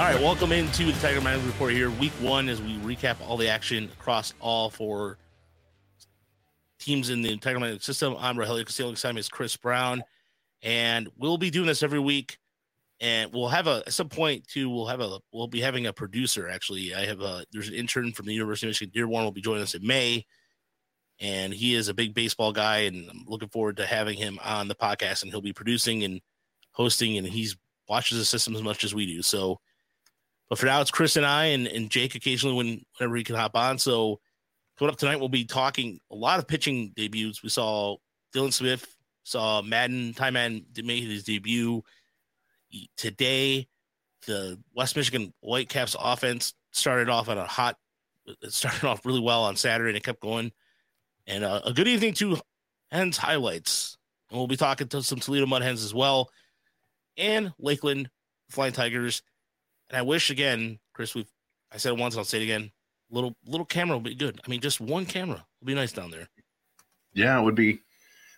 All right, welcome into the Tiger Mind Report here, week one, as we recap all the action across all four teams in the Tiger Mind system. I'm Rogelio Castillo. Excited is Chris Brown, and we'll be doing this every week. And we'll have a at some point too. We'll have a we'll be having a producer. Actually, I have a there's an intern from the University of Michigan. Dearborn will be joining us in May, and he is a big baseball guy, and I'm looking forward to having him on the podcast. And he'll be producing and hosting, and he's watches the system as much as we do. So but for now, it's Chris and I, and, and Jake occasionally when whenever he can hop on. So coming up tonight, we'll be talking a lot of pitching debuts. We saw Dylan Smith, saw Madden, Ty Madden made his debut today. The West Michigan Whitecaps offense started off on a hot, it started off really well on Saturday and it kept going. And uh, a good evening to Hens highlights. And we'll be talking to some Toledo Mud Hens as well, and Lakeland Flying Tigers and I wish again, Chris, we've I said it once, I'll say it again. Little little camera would be good. I mean, just one camera would be nice down there. Yeah, it would be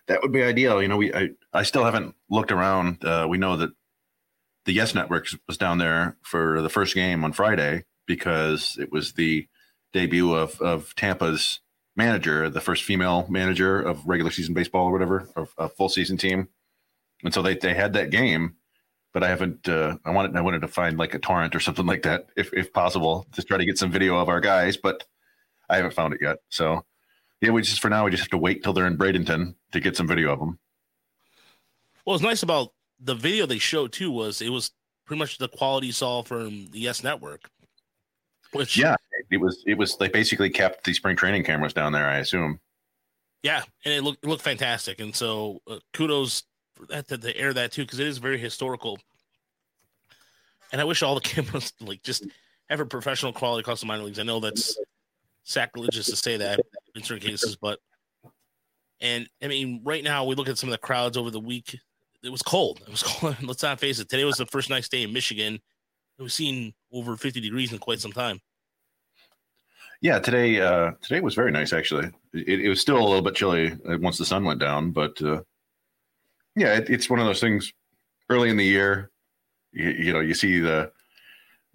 that would be ideal. You know, we I, I still haven't looked around. Uh, we know that the Yes Network was down there for the first game on Friday because it was the debut of of Tampa's manager, the first female manager of regular season baseball or whatever, of a full season team. And so they they had that game but I haven't. Uh, I wanted I wanted to find like a torrent or something like that, if if possible, to try to get some video of our guys, but I haven't found it yet. So yeah, we just for now we just have to wait till they're in Bradenton to get some video of them. Well, what's nice about the video they showed too was it was pretty much the quality you saw from the Yes Network. Which yeah, it was it was they basically kept the spring training cameras down there. I assume. Yeah, and it looked it looked fantastic, and so uh, kudos that to, to air that too because it is very historical. And I wish all the cameras like just have a professional quality across the minor leagues. I know that's sacrilegious to say that in certain cases, but and I mean, right now we look at some of the crowds over the week. It was cold. It was cold. Let's not face it. Today was the first nice day in Michigan. We've seen over 50 degrees in quite some time. Yeah, today uh, today was very nice actually. It, it was still a little bit chilly once the sun went down, but uh, yeah, it, it's one of those things. Early in the year, you, you know, you see the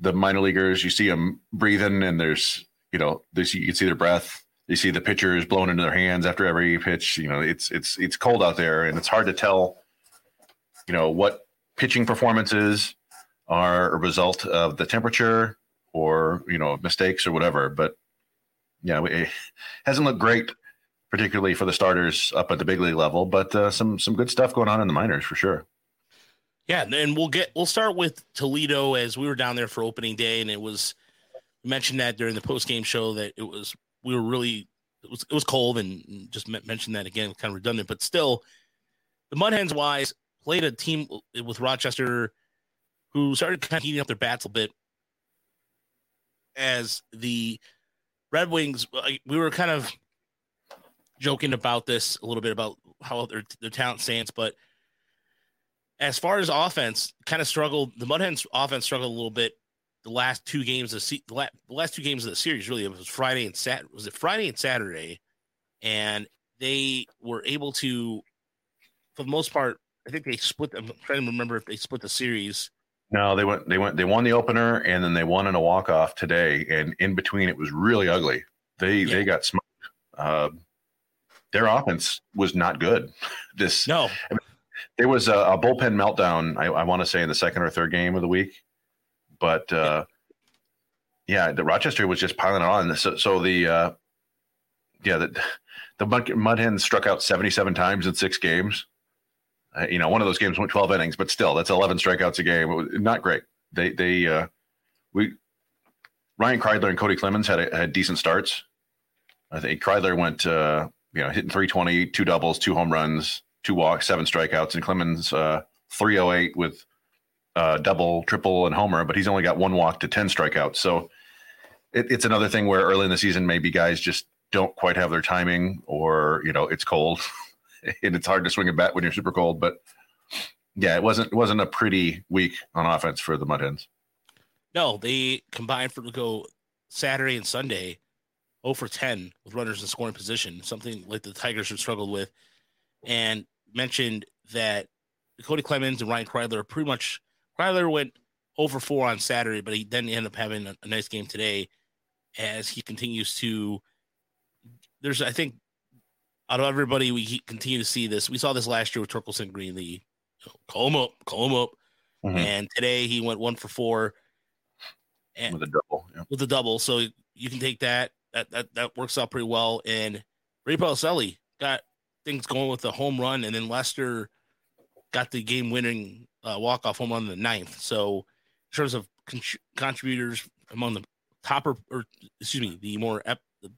the minor leaguers, you see them breathing, and there's you know, there's you can see their breath. You see the pitchers blowing into their hands after every pitch. You know, it's it's it's cold out there, and it's hard to tell. You know what pitching performances are a result of the temperature or you know mistakes or whatever. But yeah, it hasn't looked great particularly for the starters up at the big league level. But uh, some some good stuff going on in the minors for sure. Yeah, and we'll get we'll start with Toledo as we were down there for opening day, and it was mentioned that during the post game show that it was we were really it was it was cold, and just mentioned that again, kind of redundant, but still, the Mud Hens wise played a team with Rochester who started kind of heating up their bats a bit as the Red Wings. We were kind of joking about this a little bit about how their their talent stands, but as far as offense, kind of struggled. The Mudhens offense struggled a little bit the last two games of the, the last two games of the series. Really, it was Friday and Sat was it Friday and Saturday, and they were able to, for the most part, I think they split. I'm trying to remember if they split the series. No, they went. They went. They won the opener, and then they won in a walk off today. And in between, it was really ugly. They yeah. they got smoked. Uh, their offense was not good. This no, I mean, there was a, a bullpen meltdown. I, I want to say in the second or third game of the week, but uh, yeah, the Rochester was just piling on. So, so the uh, yeah the the Mud, Hens struck out seventy seven times in six games. Uh, you know, one of those games went twelve innings, but still, that's eleven strikeouts a game. It was not great. They they uh, we Ryan Kreidler and Kody Clemens had a, had decent starts. I think Kreidler went uh, you know, hitting 320, two doubles, two home runs, two walks, seven strikeouts, and Clemens uh, 308 with uh, double, triple, and homer, but he's only got one walk to 10 strikeouts. So it, it's another thing where early in the season, maybe guys just don't quite have their timing or, you know, it's cold and it's hard to swing a bat when you're super cold. But yeah, it wasn't, it wasn't a pretty week on offense for the Mud Hens. No, they combined for to go Saturday and Sunday 0 for 10 with runners in scoring position, something like the Tigers have struggled with, and mentioned that Kody Clemens and Ryan Kreidler pretty much Kreidler went over four on Saturday, but he then ended up having a, a nice game today as he continues to. There's, I think, out of everybody, we continue to see this. We saw this last year with Torkelson Greenlee. You know, call him up, call him up. Mm-hmm. And today he went one for four. And with a double. Yeah. With a double. So you can take that. That that, that works out pretty well. And Ray Pellicelli got things going with the home run. And then Lester got the game winning uh, walk off home run in the ninth. So in terms of con- contributors among the topper, or excuse me, the more ep- the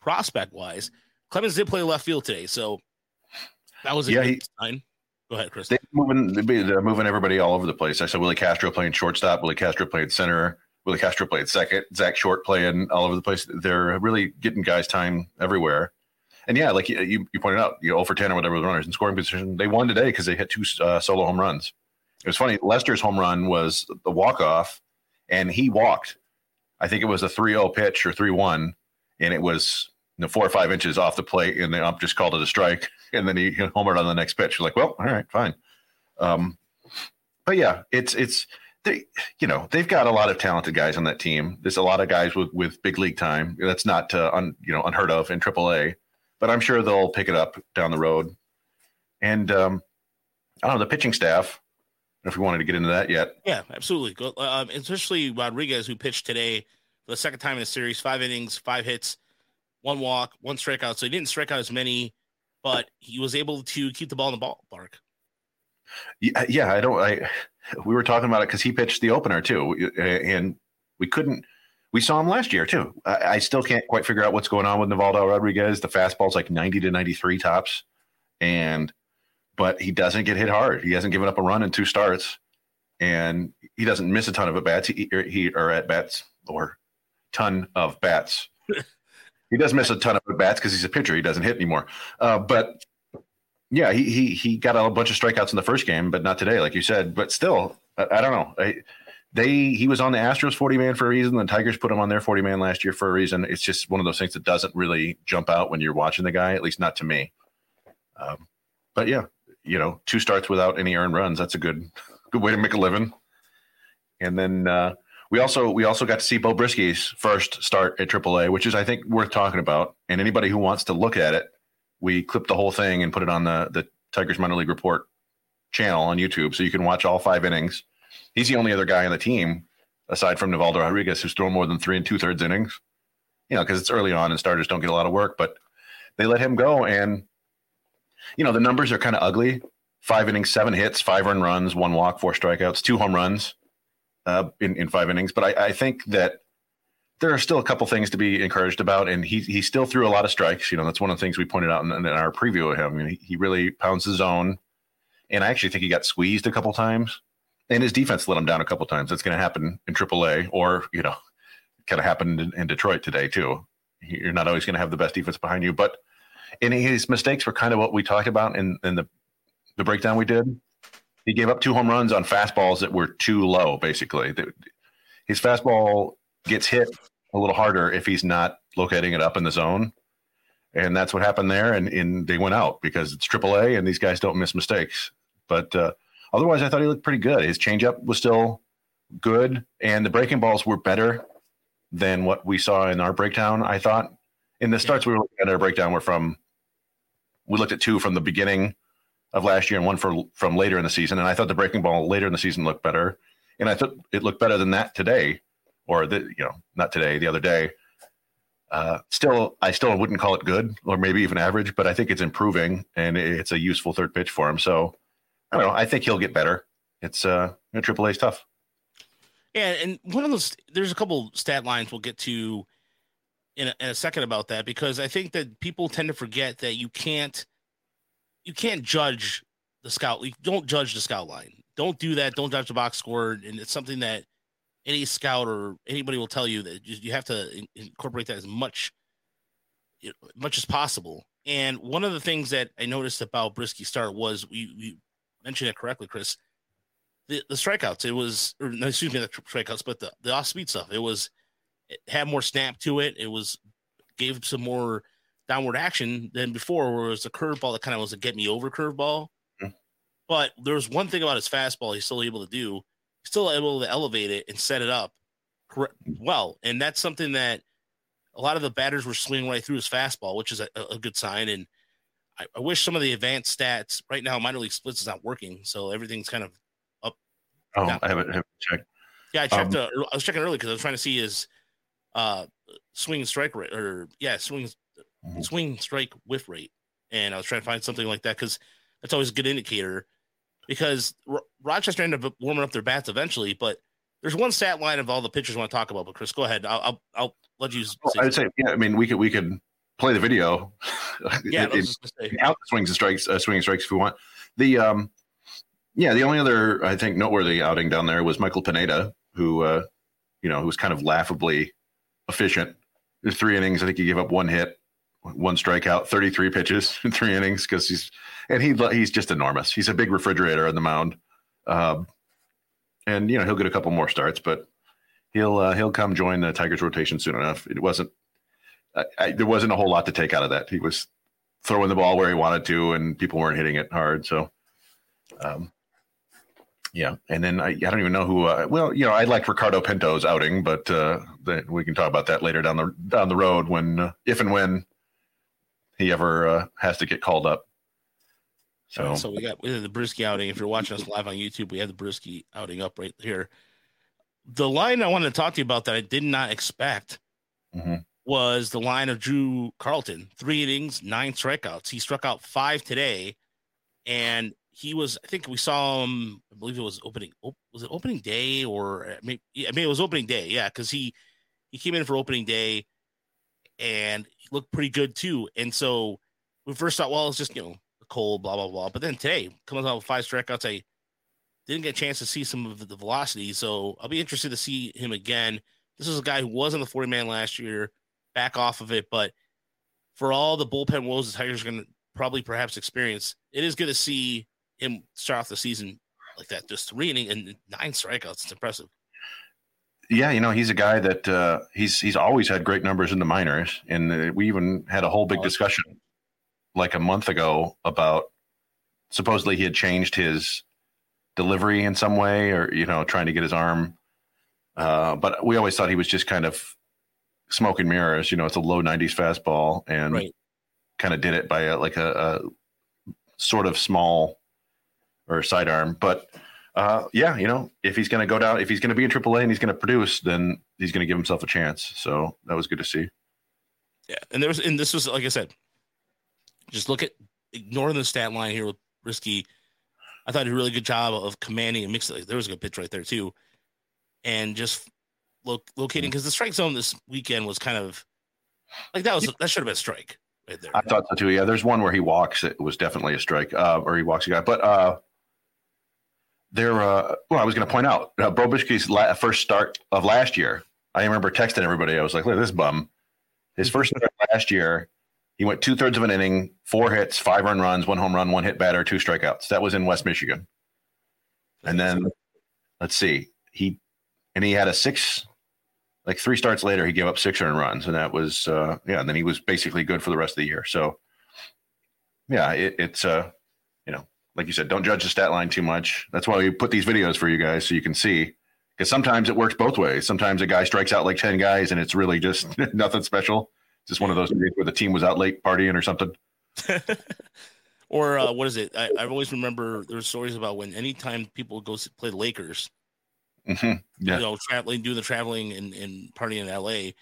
prospect wise, Clemens did play left field today, so that was a yeah, good sign. Go ahead, Chris. They're moving, they're moving everybody all over the place. I saw Willi Castro playing shortstop, Willi Castro playing center, Willi Castro played second, Zack Short playing all over the place. They're really getting guys time everywhere. And yeah, like you, you pointed out, you know, over 10 or whatever the runners in scoring position. They won today because they hit two uh, solo home runs. It was funny. Lester's home run was the walk off, and he walked. I think it was a 3 0 pitch or 3 1, and it was you know, four or five inches off the plate, and the ump just called it a strike. And then he homered on the next pitch. You're like, well, all right, fine. Um, but yeah, it's it's they, you know, they've got a lot of talented guys on that team. There's a lot of guys with with big league time. That's not uh, un, you know unheard of in AAA, but I'm sure they'll pick it up down the road. And um, I don't know the pitching staff. If we wanted to get into that yet, yeah, absolutely. Um, especially Rodriguez, who pitched today for the second time in the series, five innings, five hits, one walk, one strikeout. So he didn't strike out as many, but he was able to keep the ball in the ballpark. Yeah, yeah. I don't. I we were talking about it because he pitched the opener too, and we couldn't. We saw him last year too. I, I still can't quite figure out what's going on with Nivaldo Rodriguez. The fastball's like ninety to ninety three tops, and but he doesn't get hit hard. He hasn't given up a run in two starts, and he doesn't miss a ton of at bats. He, he or at bats or ton of bats. He does miss a ton of at bats because he's a pitcher. He doesn't hit anymore. Uh, but yeah, he, he he got a bunch of strikeouts in the first game, but not today, like you said. But still, I, I don't know. I, they he was on the Astros 40 man for a reason. The Tigers put him on their 40 man last year for a reason. It's just one of those things that doesn't really jump out when you're watching the guy, at least not to me. Um, but yeah, you know, two starts without any earned runs. That's a good good way to make a living. And then uh, we also we also got to see Beau Brieske's first start at AAA, which is I think worth talking about. And anybody who wants to look at it, we clipped the whole thing and put it on the the Tigers minor league report channel on YouTube, so you can watch all five innings. He's the only other guy on the team aside from Nivaldo Rodriguez who's thrown more than three and two thirds innings. You know, because it's early on and starters don't get a lot of work, but they let him go, and you know the numbers are kind of ugly. Five innings, seven hits, five earned runs, one walk, four strikeouts, two home runs uh, in, in five innings. But I, I, think that there are still a couple things to be encouraged about, and he he still threw a lot of strikes. You know, that's one of the things we pointed out in, in our preview of him. I mean, he, he really pounds the zone, and I actually think he got squeezed a couple times, and his defense let him down a couple times. That's going to happen in AAA, or you know, kind of happened in, in Detroit today too. You're not always going to have the best defense behind you, but and his mistakes were kind of what we talked about in, in the the breakdown we did. He gave up two home runs on fastballs that were too low. Basically, his fastball gets hit a little harder if he's not locating it up in the zone, and that's what happened there. And, and they went out because it's AAA, and these guys don't miss mistakes. But uh, otherwise, I thought he looked pretty good. His changeup was still good, and the breaking balls were better than what we saw in our breakdown. I thought in the starts we were looking at our breakdown were from we looked at two from the beginning of last year and one for from later in the season. And I thought the breaking ball later in the season looked better, and I thought it looked better than that today, or the you know not today, the other day. Uh, still, I still wouldn't call it good, or maybe even average, but I think it's improving, and it's a useful third pitch for him. So I don't know. I think he'll get better. It's uh, you know, Triple A's tough. Yeah, and one of those, there's a couple stat lines we'll get to in a, in a second about that because I think that people tend to forget that you can't you can't judge the scout. You don't judge the scout line. Don't do that. Don't judge the box score. And it's something that any scout or anybody will tell you that you have to incorporate that as much, much as possible. And one of the things that I noticed about Brieske's start was we, we mentioned it correctly, Chris. The, the strikeouts, it was, or no, excuse me, the strikeouts, but the, the off speed stuff, it was, it had more snap to it. It was, gave some more downward action than before, where it was a curveball that kind of was a get me over curveball. Mm-hmm. But there was one thing about his fastball he's still able to do. Still able to elevate it and set it up well. And that's something that a lot of the batters were swinging right through his fastball, which is a, a good sign. And I, I, wish some of the advanced stats right now, minor league splits is not working. So everything's kind of up. Oh, I haven't, haven't checked. Yeah, I checked. Um, uh, I was checking early because I was trying to see his uh, swing strike rate or yeah, swing mm-hmm. swing strike whiff rate, and I was trying to find something like that because that's always a good indicator. Because R- Rochester ended up warming up their bats eventually, but there's one stat line of all the pitchers I want to talk about. But Chris, go ahead. I'll I'll, I'll let you. Well, I'd say yeah. I mean, we could we could play the video. Yeah, it, it, out swings and strikes, uh, swing and strikes if we want. The um, yeah, the only other I think noteworthy outing down there was Michael Pineda, who uh, you know, who was kind of laughably efficient. There's three innings. I think he gave up one hit, one strikeout, 33 pitches in three innings because he's and he he's just enormous. He's a big refrigerator on the mound, um, and you know he'll get a couple more starts, but he'll uh, he'll come join the Tigers rotation soon enough. It wasn't I, I, there wasn't a whole lot to take out of that. He was throwing the ball where he wanted to, and people weren't hitting it hard. So, um, yeah. And then I, I don't even know who. Uh, well, you know, I like Ricardo Pinto's outing, but uh, the, we can talk about that later down the down the road when, uh, if and when he ever uh, has to get called up. So, so we got we the Brieske outing. If you're watching us live on YouTube, we have the Brieske outing up right here. The line I wanted to talk to you about that I did not expect mm-hmm. was the line of Drew Carlton. Three innings, nine strikeouts. He struck out five today, and he was. I think we saw him. I believe it was opening. Was it opening day or maybe? I mean, it was opening day. Yeah, because he he came in for opening day, and he looked pretty good too. And so we first thought, well, it's just you know cold, blah blah blah. But then today comes out with five strikeouts. I didn't get a chance to see some of the velocity, so I'll be interested to see him again. This is a guy who was on the 40 man last year, back off of it, but for all the bullpen woes the Tigers are going to probably perhaps experience, it is good to see him start off the season like that, just three inning and nine strikeouts. It's impressive. Yeah, you know he's a guy that uh, he's he's always had great numbers in the minors, and uh, we even had a whole big discussion like a month ago about supposedly he had changed his delivery in some way or you know trying to get his arm uh, but we always thought he was just kind of smoke and mirrors you know it's a low 90s fastball and right. kind of did it by a, like a, a, sort of small or sidearm but uh, yeah you know if he's going to go down if he's going to be in AAA and he's going to produce then he's going to give himself a chance so that was good to see yeah and there was and this was like i said just look at ignoring the stat line here with Brieske. I thought he did a really good job of commanding and mixing. There was a good pitch right there too, and just look locating because the strike zone this weekend was kind of like that was that should have been a strike right there. I thought so too. Yeah, there's one where he walks. It was definitely a strike, uh, or he walks a guy. But uh, there, uh, well, I was going to point out uh, Beau Brieske's la- first start of last year. I remember texting everybody. I was like, "Look at this bum." His first start last year, he went two thirds of an inning, four hits, five run runs, one home run, one hit batter, two strikeouts. That was in West Michigan. And then let's see, he and he had a six, like three starts later, he gave up six earned runs, and that was uh, yeah. And then he was basically good for the rest of the year. So yeah, it, it's uh, you know, like you said, don't judge the stat line too much. That's why we put these videos for you guys so you can see. Because sometimes it works both ways. Sometimes a guy strikes out like ten guys, and it's really just nothing special just one of those days where the team was out late partying or something? or uh, what is it? I, I always remember there's stories about when anytime people go play the Lakers, mm-hmm. yeah. you know, traveling, doing the traveling and, and partying in LA,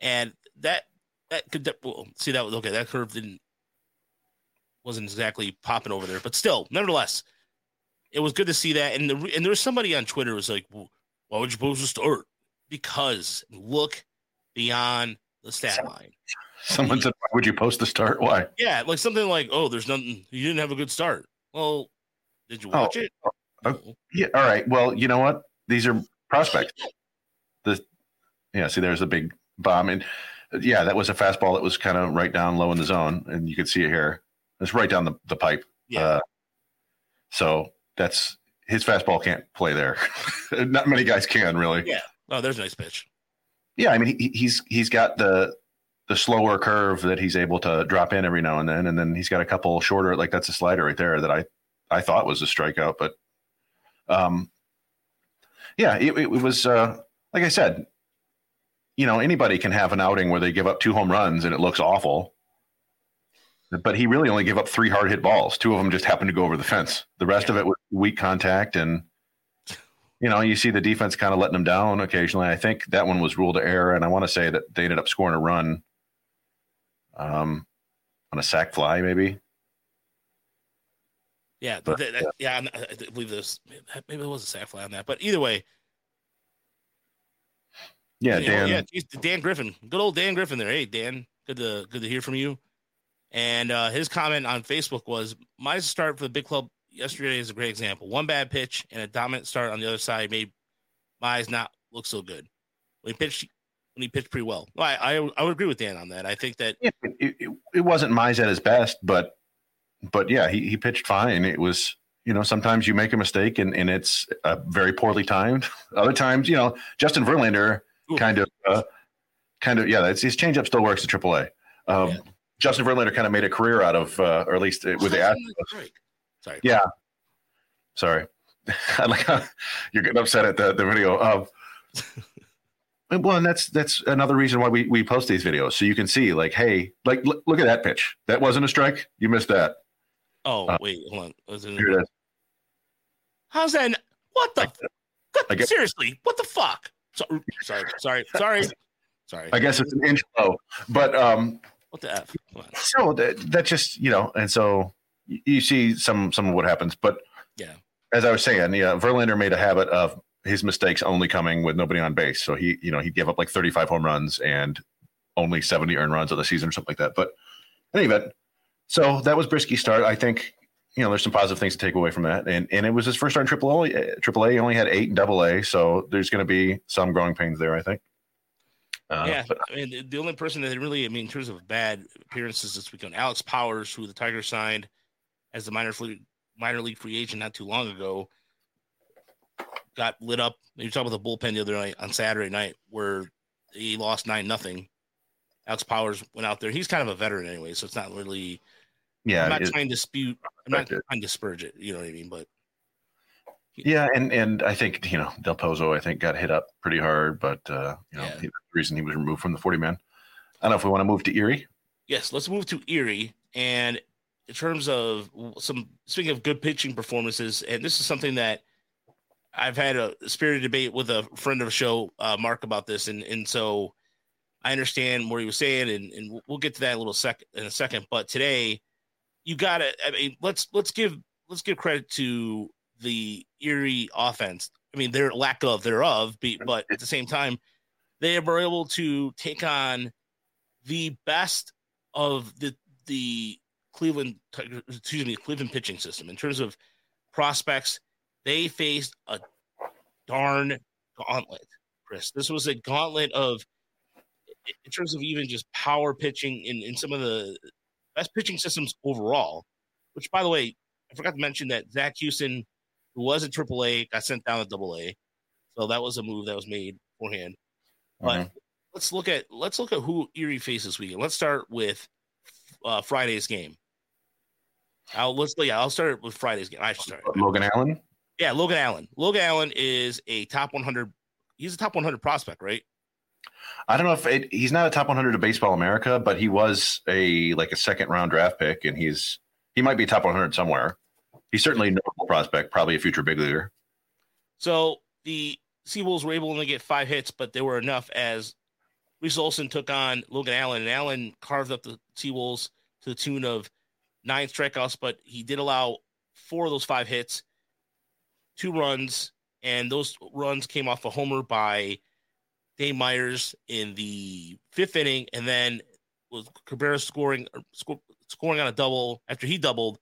and that that could well, see that was okay that curve didn't wasn't exactly popping over there, but still, nevertheless, it was good to see that. And the and there was somebody on Twitter was like, well, "Why would you post a start?" Because look beyond the stat line. Someone said, "Why would you post the start? Why?" Yeah, like something like, "Oh, there's nothing. You didn't have a good start." Well, did you watch oh, it? Uh, yeah. All right. Well, you know what? These are prospects. The yeah. See, there's a big bomb, and yeah, that was a fastball that was kind of right down low in the zone, and you could see it here. It's right down the the pipe. Yeah. Uh, so that's his fastball can't play there. Not many guys can really. Yeah. Oh, there's a nice pitch. Yeah, I mean he, he's he's got the the slower curve that he's able to drop in every now and then, and then he's got a couple shorter like that's a slider right there that I I thought was a strikeout, but um, yeah, it, it was uh, like I said. You know, anybody can have an outing where they give up two home runs and it looks awful. But he really only gave up three hard hit balls. Two of them just happened to go over the fence. The rest of it was weak contact and you know, you see the defense kind of letting them down occasionally. I think that one was ruled to error, and I want to say that they ended up scoring a run um, on a sac fly, maybe. Yeah, but, that, that, yeah, I believe this. Maybe it was a sac fly on that, but either way. Yeah, Dan. yeah, Dan Griffin, good old Dan Griffin there. Hey, Dan, good to good to hear from you. And uh, his comment on Facebook was, "My start for the big club yesterday is a great example. One bad pitch and a dominant start on the other side made Mize not look so good. When he pitched, when he pitched pretty well. well I, I, I would agree with Dan on that. I think that yeah, it, it, it wasn't Mize at his best, but but yeah, he, he pitched fine. It was you know sometimes you make a mistake and, and it's uh, very poorly timed. Other times, you know, Justin Verlander Ooh. kind of uh, kind of yeah, his changeup still works at AAA. Um, yeah. Justin Verlander kind of made a career out of, uh, or at least with the Astros. Sorry. Yeah. Sorry. I like how you're getting upset at the, the video. Um, well, and that's that's another reason why we, we post these videos so you can see like, hey, like look, look at that pitch. That wasn't a strike. You missed that. Oh uh, wait, hold on. Was it here it is. How's that? What the? I, guess, seriously, what the fuck? So, sorry, sorry, sorry, sorry. I guess it's an inch low, but um, what the f? So that that just you know, and so you see some some of what happens. But yeah, as I was saying, yeah, Verlander made a habit of his mistakes only coming with nobody on base. So he, you know, he gave up like 35 home runs and only 70 earned runs of the season or something like that. But anyway, so that was Brieske start. I think you know there's some positive things to take away from that, and and it was his first start in Triple A. Triple A only had eight in Double A, so there's going to be some growing pains there. I think. Uh, yeah, but, I mean the only person that really, I mean, in terms of bad appearances this weekend, Alex Powers, who the Tigers signed as the minor league minor league free agent not too long ago, got lit up. You talking about the bullpen the other night on Saturday night where he lost nine nothing. Alex Powers went out there. He's kind of a veteran anyway, so it's not really. Yeah, I'm not trying to dispute. I'm not trying to disparage it. You know what I mean? But yeah, and and I think you know Del Pozo, I think got hit up pretty hard, but uh, you know yeah. the reason he was removed from the 40 man. I don't know if we want to move to Erie. Yes, let's move to Erie, and in terms of some speaking of good pitching performances, and this is something that I've had a spirited debate with a friend of the show, uh, Mark, about this, and and so I understand what he was saying, and, and we'll get to that a little second in a second. But today, you got to, I mean, let's let's give let's give credit to the Erie offense. I mean, their lack of thereof, but at the same time, they were able to take on the best of the the Cleveland, excuse me, Cleveland pitching system in terms of prospects. They faced a darn gauntlet, Chris. This was a gauntlet of, in terms of even just power pitching in, in some of the best pitching systems overall. Which, by the way, I forgot to mention that Zach Houston, who was at AAA, got sent down to AA. So that was a move that was made beforehand. But mm-hmm. let's look at let's look at who Erie faces this weekend. Let's start with uh, Friday's game. I'll let's yeah, I'll start with Friday's game. I should start. Logan Allen. Yeah, Logan Allen. Logan Allen is a top 100. He's a top 100 prospect, right? I don't know if it, he's not a top 100 of Baseball America, but he was a like a second round draft pick, and he's he might be top 100 somewhere. He's certainly a notable prospect, probably a future big leaguer. So the Seawolves were able to get five hits, but they were enough as Reese Olson took on Logan Allen, and Allen carved up the Seawolves to the tune of nine strikeouts, but he did allow four of those five hits, two runs, and those runs came off a homer by Dane Myers in the fifth inning, and then was Cabrera scoring sc- scoring on a double after he doubled.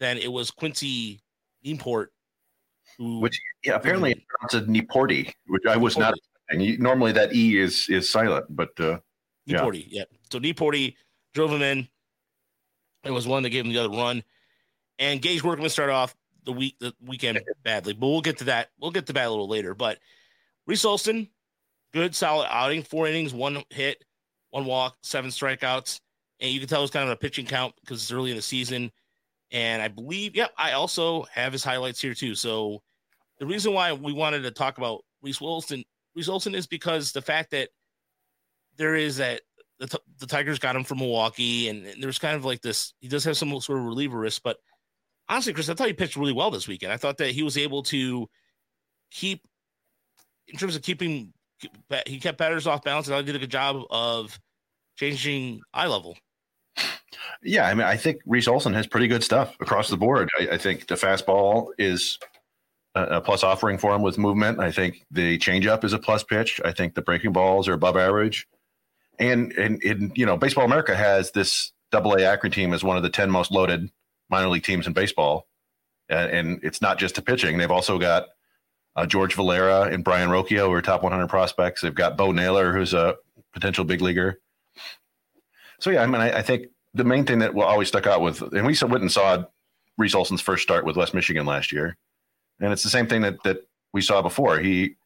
Then it was Quincy Neimport, who which yeah apparently it's a Nieporty, which I was not. And normally that e is is silent, but uh, Nieporty, yeah. yeah. So Nieporty drove him in. It was one that gave him the other run. And Gage Workman started off the week the weekend badly, but we'll get to that. We'll get to that a little later. But Reese Olson, good solid outing, four innings, one hit, one walk, seven strikeouts. And you can tell it's kind of a pitching count because it's early in the season. And I believe, yep, I also have his highlights here too. So the reason why we wanted to talk about Reese Olson, Reese Olson is because the fact that there is that the, the Tigers got him from Milwaukee, and, and, there's kind of like this. He does have some sort of reliever risk, but honestly, Chris, I thought he pitched really well this weekend. I thought that he was able to keep, in terms of keeping, he kept batters off balance, and I did a good job of changing eye level. Yeah, I mean, I think Reese Olson has pretty good stuff across the board. I, I think the fastball is a, a, plus offering for him with movement. I think the changeup is a plus pitch. I think the breaking balls are above average. And and in you know, Baseball America has this Double A Akron team as one of the ten most loaded minor league teams in baseball, and, and it's not just to pitching. They've also got uh, George Valera and Brayan Rocchio, who are top 100 prospects. They've got Bo Naylor, who's a potential big leaguer. So yeah, I mean, I, I think the main thing that always stuck out with, and we went and saw Reese Olson's first start with West Michigan last year, and it's the same thing that that we saw before. He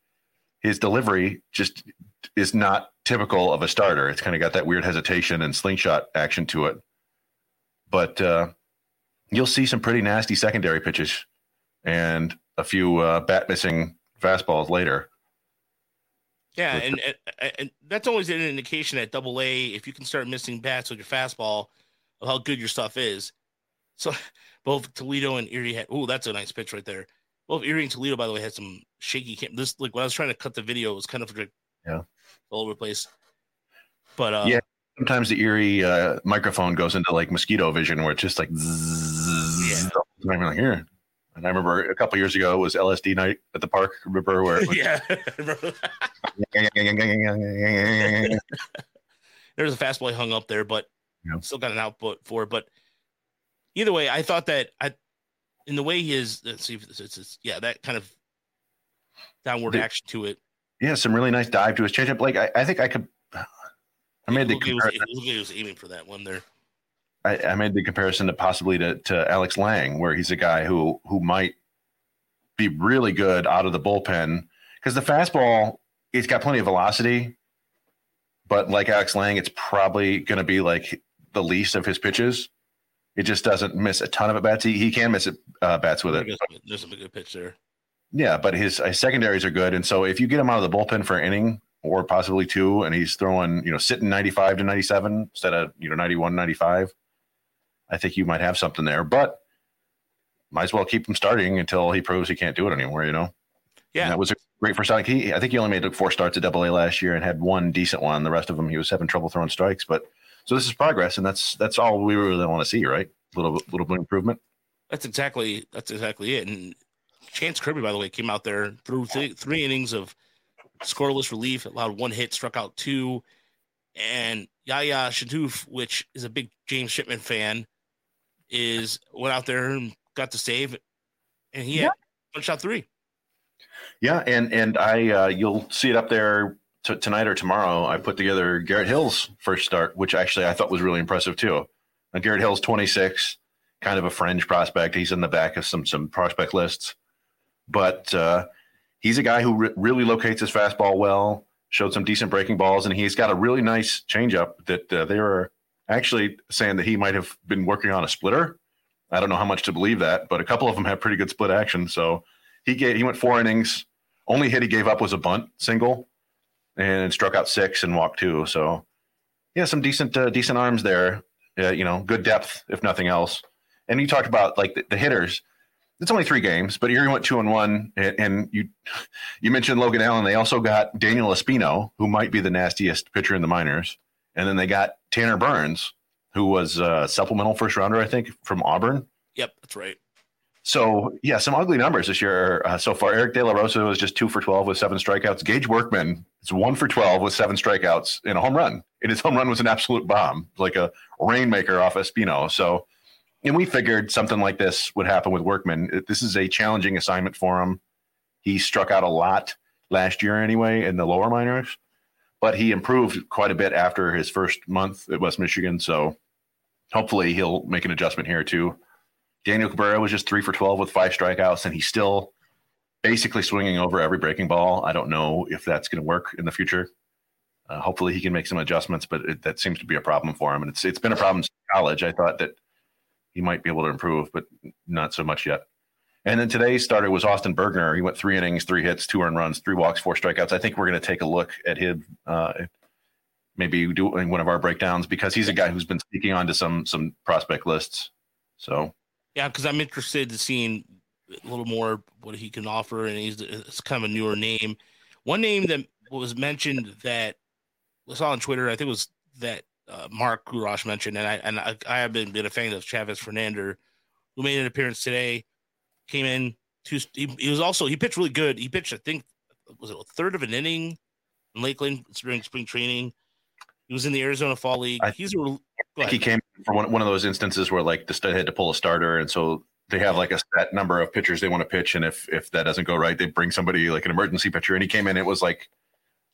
his delivery just is not typical of a starter. It's kind of got that weird hesitation and slingshot action to it. But uh, you'll see some pretty nasty secondary pitches and a few uh, bat missing fastballs later. Yeah, and, and, and that's always an indication at Double A if you can start missing bats with your fastball of how good your stuff is. So both Toledo and Erie had. Oh, that's a nice pitch right there. Both Erie and Toledo, by the way, had some shaky. Cam- this like when I was trying to cut the video, it was kind of like yeah all over the place. But uh, yeah, sometimes the eerie uh, microphone goes into like mosquito vision, where it's just like zzz, yeah. I'm like here. And I remember a couple years ago it was LSD night at the park. Remember where? Was, yeah. There's a fastball hung up there, but yeah. still got an output for it. But either way, I thought that I, in the way he is, let's see if it's, it's, it's yeah, that kind of downward the, action to it. Yeah, some really nice dive to his changeup. Like I, I think I could. I made the. Comparison. Was, he was aiming for that one there. I, I made the comparison to possibly to, to Alex Lange, where he's a guy who who might be really good out of the bullpen because the fastball he's got plenty of velocity, but like Alex Lange, it's probably going to be like the least of his pitches. It just doesn't miss a ton of at bats. He, he can miss it uh, bats with it. There's a good pitch there. Yeah, but his, his secondaries are good, and so if you get him out of the bullpen for an inning or possibly two, and he's throwing you know sitting 95 to 97 instead of you know 91 95, I think you might have something there. But might as well keep him starting until he proves he can't do it anymore. You know. Yeah, and that was a great first start. He, I think he only made like four starts at Double A last year and had one decent one. The rest of them, he was having trouble throwing strikes. But so this is progress, and that's that's all we really want to see, right? A little little bit improvement. That's exactly that's exactly it. And Chance Kirby, by the way, came out there through th- three innings of scoreless relief, allowed one hit, struck out two, and Yaya Chentouf, which is a big James Shipman fan, is went out there and got the save, and he had one shot three. Yeah, and and I uh, you'll see it up there t- tonight or tomorrow. I put together Garrett Hill's first start, which actually I thought was really impressive too. Now, Garrett Hill's 26, kind of a fringe prospect. He's in the back of some some prospect lists, but uh, he's a guy who re- really locates his fastball well. Showed some decent breaking balls, and he's got a really nice changeup that uh, they were actually saying that he might have been working on a splitter. I don't know how much to believe that, but a couple of them have pretty good split action. So he gave, he went four innings. Only hit he gave up was a bunt single, and struck out six and walked two. So yeah, some decent uh, decent arms there. Uh, you know, good depth if nothing else. And you talked about like the, the hitters. It's only three games, but Erie went two and one, and, and you you mentioned Logan Allen. They also got Daniel Espino, who might be the nastiest pitcher in the minors, and then they got Tanner Burns, who was a supplemental first rounder, I think, from Auburn. Yep, that's right. So yeah, some ugly numbers this year uh, so far. Eric De La Rosa was just two for twelve with seven strikeouts. Gage Workman is one for twelve with seven strikeouts in a home run. And his home run was an absolute bomb, like a rainmaker off Espino. So, and we figured something like this would happen with Workman. This is a challenging assignment for him. He struck out a lot last year anyway in the lower minors, but he improved quite a bit after his first month at West Michigan. So, hopefully, he'll make an adjustment here too Daniel Cabrera was just three for 12 with five strikeouts, and he's still basically swinging over every breaking ball. I don't know if that's going to work in the future. Uh, hopefully, he can make some adjustments, but it, that seems to be a problem for him. And it's it's been a problem since college. I thought that he might be able to improve, but not so much yet. And then today's starter was Austin Bergner. He went three innings, three hits, two earned runs, three walks, four strikeouts. I think we're going to take a look at him, uh, maybe doing one of our breakdowns because he's a guy who's been speaking onto some some prospect lists. So yeah, because I'm interested in seeing a little more what he can offer, and he's it's kind of a newer name. One name that was mentioned that was on Twitter, I think it was that uh, Mark Kurosh mentioned, and I and I, I have been, been a fan of Travis Fernander, who made an appearance today came in. Two, he, he was also he pitched really good. He pitched, I think, was it a third of an inning in Lakeland during spring training. He was in the Arizona Fall League. I, He's a. I think he came from one, one of those instances where like the state had to pull a starter, and so they have like a set number of pitchers they want to pitch, and if if that doesn't go right, they bring somebody like an emergency pitcher. And he came in, it was like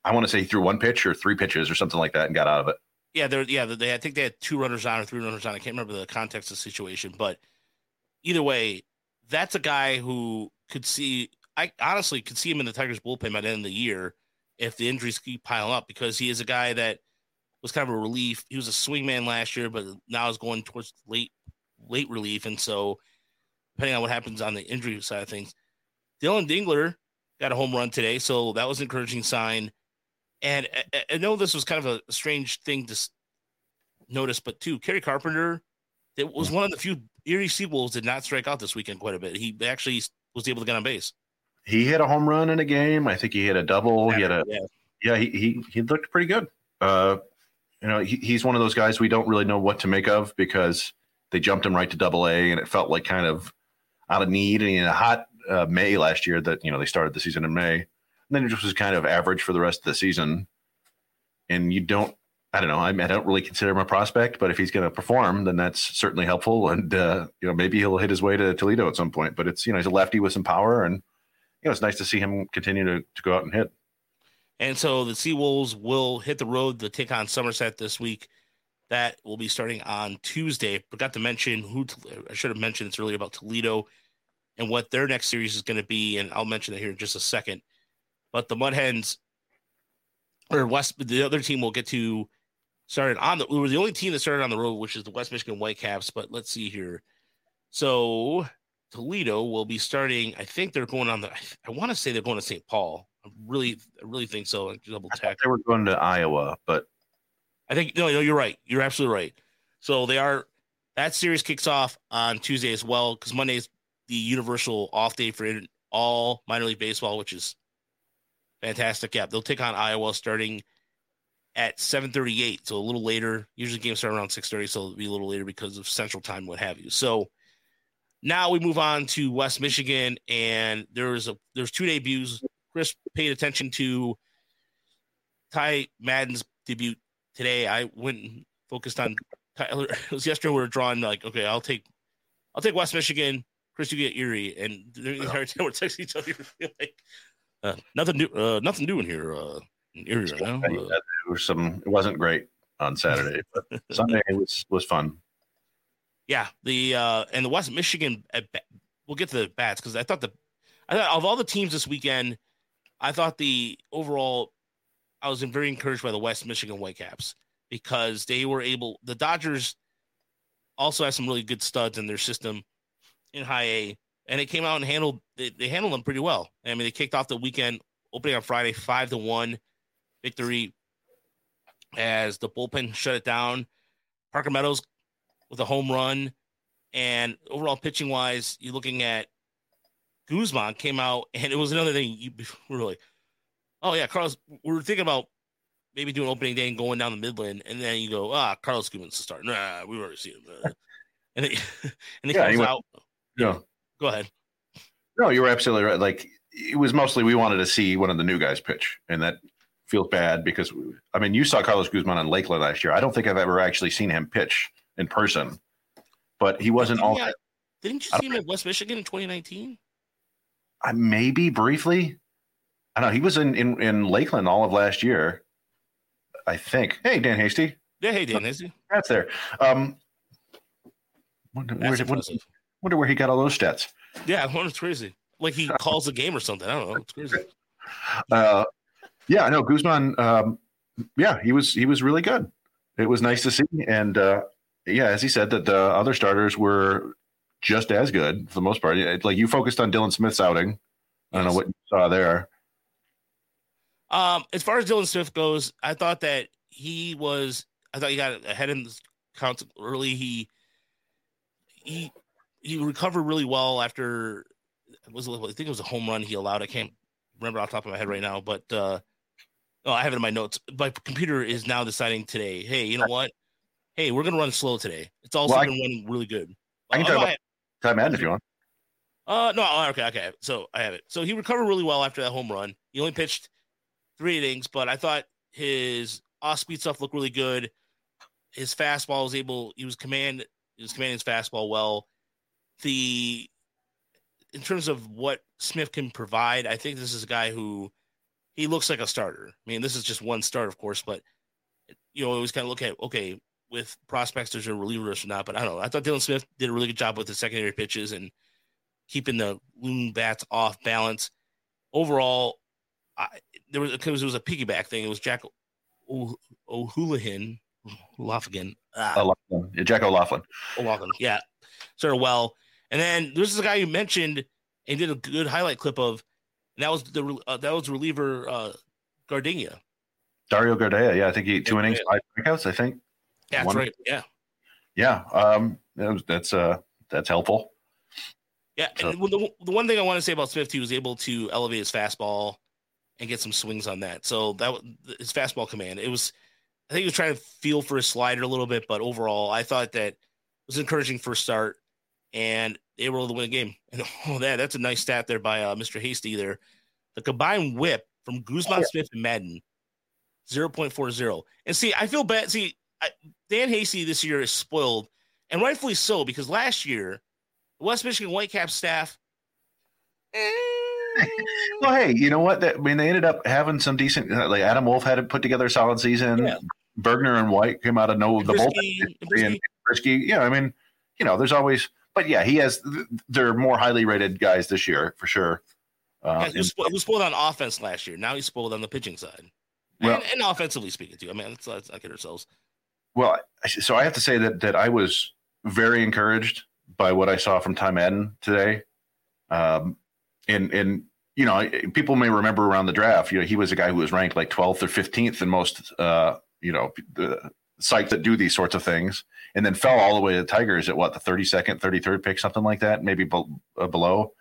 I want to say he threw one pitch or three pitches or something like that, and got out of it. Yeah, there. Yeah, they. I think they had two runners on or three runners on. I can't remember the context of the situation, but either way, that's a guy who could see. I honestly could see him in the Tigers bullpen by the end of the year if the injuries keep piling up because he is a guy that was kind of a relief. He was a swing man last year, but now is going towards late late relief, and so depending on what happens on the injury side of things, Dillon Dingler got a home run today, so that was an encouraging sign. And I, I know this was kind of a strange thing to notice, but too, Kerry Carpenter, it was one of the few Erie Seawolves did not strike out this weekend quite a bit. He actually was able to get on base. He hit a home run in a game. I think he hit a double. He had a yeah. yeah, he, he he looked pretty good. Uh, you know, he, he's one of those guys we don't really know what to make of because they jumped him right to double A and it felt like kind of out of need. And in a hot uh, May last year that, you know, they started the season in May. Then it just was kind of average for the rest of the season. And you don't I don't know. I, I, don't really consider him a prospect, but if he's going to perform, then that's certainly helpful. And uh, you know, maybe he'll hit his way to Toledo at some point. But it's you know, he's a lefty with some power, and you know, it's nice to see him continue to, to go out and hit. And so the Seawolves will hit the road to take on Somerset this week. That will be starting on Tuesday. Forgot to mention who I should have mentioned this earlier about Toledo and what their next series is going to be, and I'll mention that here in just a second. But the Mud Hens or West, the other team will get to started on the we were the only team that started on the road, which is the West Michigan Whitecaps. But let's see here. So Toledo will be starting. I think they're going on the. I want to say they're going to St. Paul. I really, I really think so. I double check. They were going to Iowa, but I think no, no, you're right. You're absolutely right. So they are. That series kicks off on Tuesday as well because Monday is the universal off day for all minor league baseball, which is fantastic. Yeah, they'll take on Iowa starting at 7:38, so a little later. Usually games start around 6:30, so it'll be a little later because of Central Time, what have you. So now we move on to West Michigan, and there's a there's two debuts. Chris paid attention to Ty Madden's debut today. I went and focused on Tyler. It was yesterday. We were drawing like, okay, I'll take I'll take West Michigan. Chris, you get Erie, and the entire time we're texting each other like uh, nothing new, uh, nothing in here. Uh, Erie right now. Uh, there was some. It wasn't great on Saturday, but Sunday was was fun. Yeah, the uh and the West Michigan. We'll get to the bats because I thought the I thought of all the teams this weekend, I thought the overall I was very encouraged by the West Michigan Whitecaps because they were able. The Dodgers also have some really good studs in their system in high A, and they came out and handled they, they handled them pretty well. I mean, they kicked off the weekend opening on Friday five to one victory as the bullpen shut it down. Parker Meadows with a home run. And overall pitching wise, you're looking at Guzman came out, and it was another thing you were like, oh, yeah, Carlos, we were thinking about maybe doing opening day and going down the Midland. And then you go, ah, Carlos Guzman's the start. Nah, we've already seen him. and he, and he yeah, comes he went, out. Yeah. Go ahead. No, you were absolutely right. Like, it was mostly we wanted to see one of the new guys pitch, and that feels bad because I mean, you saw Carlos Guzman on Lakeland last year. I don't think I've ever actually seen him pitch in person, but he wasn't didn't all. He, didn't you see him at West Michigan in 2019? I maybe briefly. I don't know. He was in, in in Lakeland all of last year. I think. Hey, Dan Hasty. Yeah, hey, Dan Hasty. That's there. Um, That's where, wonder, wonder where he got all those stats. Yeah, I it's crazy. Like he calls the game or something. I don't know. It's crazy. Uh, yeah, no, Guzman. Um, yeah, he was he was really good. It was nice to see, and uh, yeah, as he said, that the other starters were just as good for the most part. Like you focused on Dylan Smith's outing. I don't know what you saw there. Um, as far as Dylan Smith goes, I thought that he was. I thought he got ahead in the count early. He he he recovered really well after was I think it was a home run he allowed. I can't remember off the top of my head right now, but uh, oh, I have it in my notes. My computer is now deciding today. Hey, you know what? Hey, we're gonna run slow today. It's also well, been running really good. I can uh, talk about time end if you want. Uh, no, oh, okay, okay. So I have it. So he recovered really well after that home run. He only pitched three innings, but I thought his off speed stuff looked really good. His fastball was able. He was command. He was commanding his fastball well. The in terms of what Smith can provide, I think this is a guy who he looks like a starter. I mean, this is just one start, of course, but you know, always kind of look at okay with prospects, there's a relievers or not. But I don't know. I thought Dylan Smith did a really good job with the secondary pitches and keeping the loon bats off balance. Overall, I, there was it was, it was a piggyback thing. It was Jack O'Houlihan, O'Loughlin, ah. Jack O'Loughlin, O'Loughlin, yeah, sort of well. And then this is a guy you mentioned and did a good highlight clip of. And that was the uh, that was reliever uh, Gardenia. Dario Gardea, yeah, I think he two innings, five strikeouts. I think. Yeah, that's One. right. Yeah. Yeah, um, that's uh, that's helpful. Yeah, so. the, the one thing I want to say about Smith, he was able to elevate his fastball and get some swings on that. So that his fastball command, it was. I think he was trying to feel for his slider a little bit, but overall, I thought that was encouraging first start, and they were able to win a game. And oh, that that's a nice stat there by uh, Mr. Hasty there. The combined whip from Guzman, oh. Smith, and Madden, zero point four zero. And see, I feel bad. See, I, Dan Hasty this year is spoiled, and rightfully so because last year, the West Michigan Whitecaps staff. Eh, well, hey, you know what? That, I mean, they ended up having some decent. Like Adam Wolf had to put together a solid season. Yeah. Bergner and White came out of no the bullpen. And Brieske. Yeah, I mean, you know, there's always. But yeah, he has. They're more highly rated guys this year for sure. Uh, yeah, he, was spoiled, he was spoiled on offense last year. Now he's spoiled on the pitching side, well, and, and offensively speaking too. I mean, let's, let's not kid ourselves. Well, so I have to say that that I was very encouraged by what I saw from Ty Madden today. Um, and and you know, people may remember around the draft, you know, he was a guy who was ranked like 12th or 15th in most, uh, you know, the sites that do these sorts of things, and then fell all the way to the Tigers at what the 32nd, 33rd pick, something like that, maybe be- uh, below.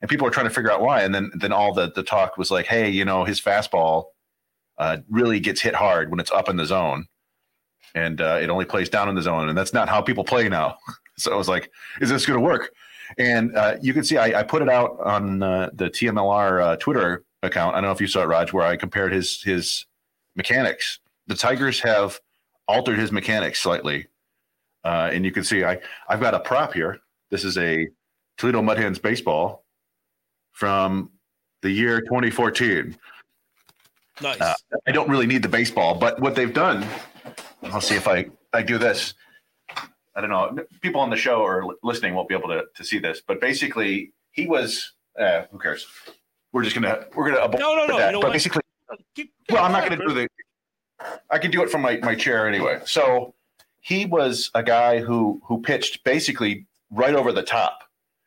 And people are trying to figure out why. And then then all the the talk was like, hey, you know, his fastball uh, really gets hit hard when it's up in the zone, and uh, it only plays down in the zone, and that's not how people play now. so I was like, is this going to work? And uh, you can see I, I, put it out on uh, the TMLR uh, Twitter account. I don't know if you saw it, Raj, where I compared his his mechanics. The Tigers have altered his mechanics slightly, uh, and you can see I I've got a prop here. This is a Toledo Mud Hens baseball from the year 2014. Nice. Uh, I don't really need the baseball, but what they've done, I'll see if I I do this. I don't know. People on the show or listening won't be able to, to see this, but basically, he was. Uh, who cares? We're just gonna we're gonna no no no. That. You know but what? basically, well, I'm not gonna do the. I can do it from my, my chair anyway. So he was a guy who who pitched basically right over the top,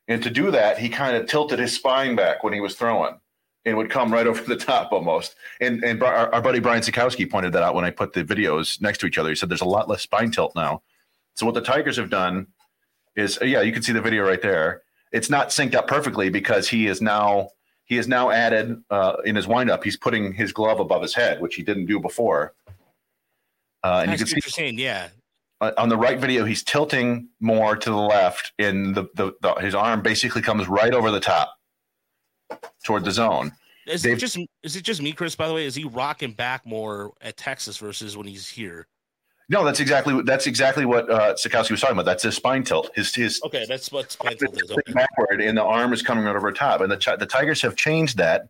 and to do that, he kind of tilted his spine back when he was throwing, and would come right over the top almost. And and our, our buddy Brian Sakowski pointed that out when I put the videos next to each other. He said there's a lot less spine tilt now so what the Tigers have done is, yeah, you can see the video right there. It's not synced up perfectly because he is now he has now added uh, in his windup. He's putting his glove above his head, which he didn't do before. Uh, and you can see, yeah. On the right video, he's tilting more to the left, and the, the, the his arm basically comes right over the top toward the zone. Is They've, it just is it just me, Chris? By the way, is he rocking back more at Texas versus when he's here? No, that's exactly that's exactly what uh, Sakowski was talking about. That's his spine tilt. His his okay. That's what spine tilt is. Okay. Backward, and the arm is coming right over top. And the the Tigers have changed that,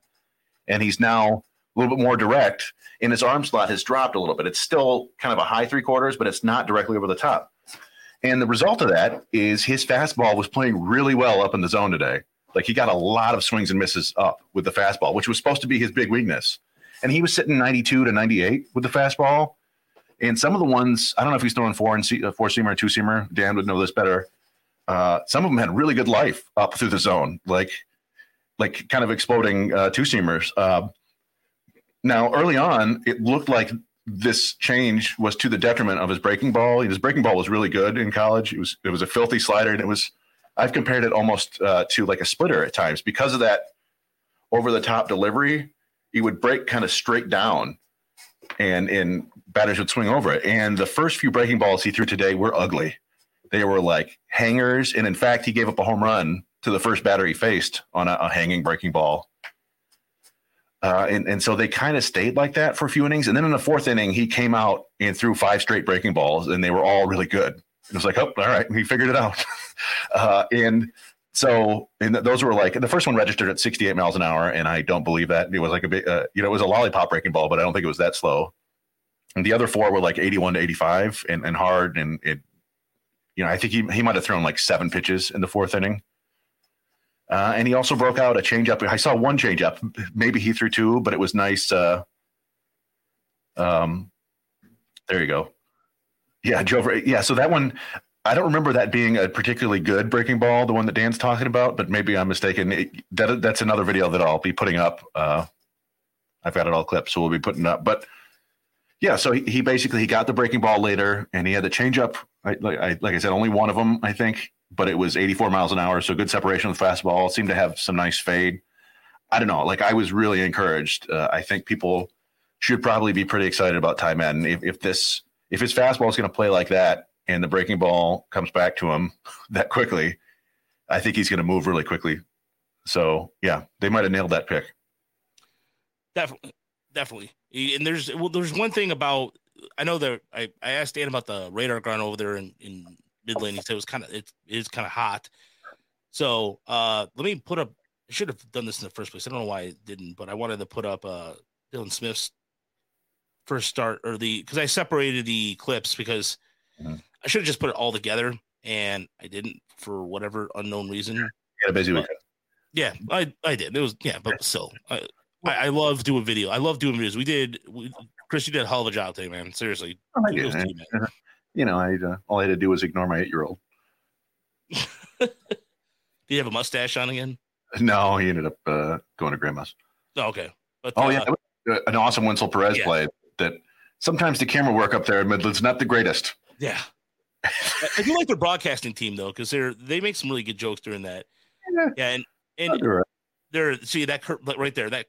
and he's now a little bit more direct. And his arm slot has dropped a little bit. It's still kind of a high three quarters, but it's not directly over the top. And the result of that is his fastball was playing really well up in the zone today. Like he got a lot of swings and misses up with the fastball, which was supposed to be his big weakness. And he was sitting 92 to 98 with the fastball and some of the ones, I don't know if he's throwing four and four seamer or two seamer. Dan would know this better. uh, some of them had really good life up through the zone, like like kind of exploding uh, two seamers. Uh, now, early on, it looked like this change was to the detriment of his breaking ball. His breaking ball was really good in college. It was it was a filthy slider, and it was I've compared it almost uh, to like a splitter at times because of that over the top delivery. He would break kind of straight down, and and batters would swing over it. And the first few breaking balls he threw today were ugly. They were like hangers, and in fact, he gave up a home run to the first batter he faced on a, a hanging breaking ball. Uh, and, and so they kind of stayed like that for a few innings. And then in the fourth inning, he came out and threw five straight breaking balls, and they were all really good. It was like, oh, all right, he figured it out. uh, and so, and those were like the first one registered at 68 miles an hour, and I don't believe that it was like a big, uh, you know, it was a lollipop breaking ball, but I don't think it was that slow. And the other four were like 81 to 85 and, and hard, and it, you know, I think he he might have thrown like seven pitches in the fourth inning. Uh, and he also broke out a changeup. I saw one changeup. Maybe he threw two, but it was nice. Uh, um, there you go. Yeah, Joe. Yeah, so that one, I don't remember that being a particularly good breaking ball, the one that Dan's talking about, but maybe I'm mistaken. It, that, that's another video that I'll be putting up. Uh, I've got it all clipped, so we'll be putting up. But yeah, so he, he basically he got the breaking ball later, and he had the changeup. I, like, I, like I said, only one of them, I think, but it was 84 miles an hour, so good separation with fastball. Seemed to have some nice fade. I don't know. Like I was really encouraged. Uh, I think people should probably be pretty excited about Ty Madden if, if this if his fastball is going to play like that and the breaking ball comes back to him that quickly. I think he's going to move really quickly. So yeah, they might have nailed that pick. Definitely, definitely. And there's well, there's one thing about I know that I, I asked Dan about the radar gun over there in, in Midland. He said it was kind of it is kind of hot. So uh, let me put up. I should have done this in the first place. I don't know why I didn't, but I wanted to put up uh, Dylan Smith's first start or the because I separated the clips because mm-hmm. I should have just put it all together and I didn't for whatever unknown reason. Yeah, busy weekend. Yeah, I I did. It was yeah, but still, I, I, I love doing video. I love doing videos. We did. We, Chris, you did a hell of a job today, man. Seriously. Oh, I did you know, I uh, all I had to do was ignore my eight year old. Did you have a mustache on again? No, he ended up uh, going to grandma's. Oh, okay. But, oh, uh, yeah. An awesome Wenceel Perez yeah. play that sometimes the camera work up there in Midland's not the greatest. Yeah. I do like their broadcasting team though, because they're they make some really good jokes during that. Yeah, yeah and and they're see that right there. That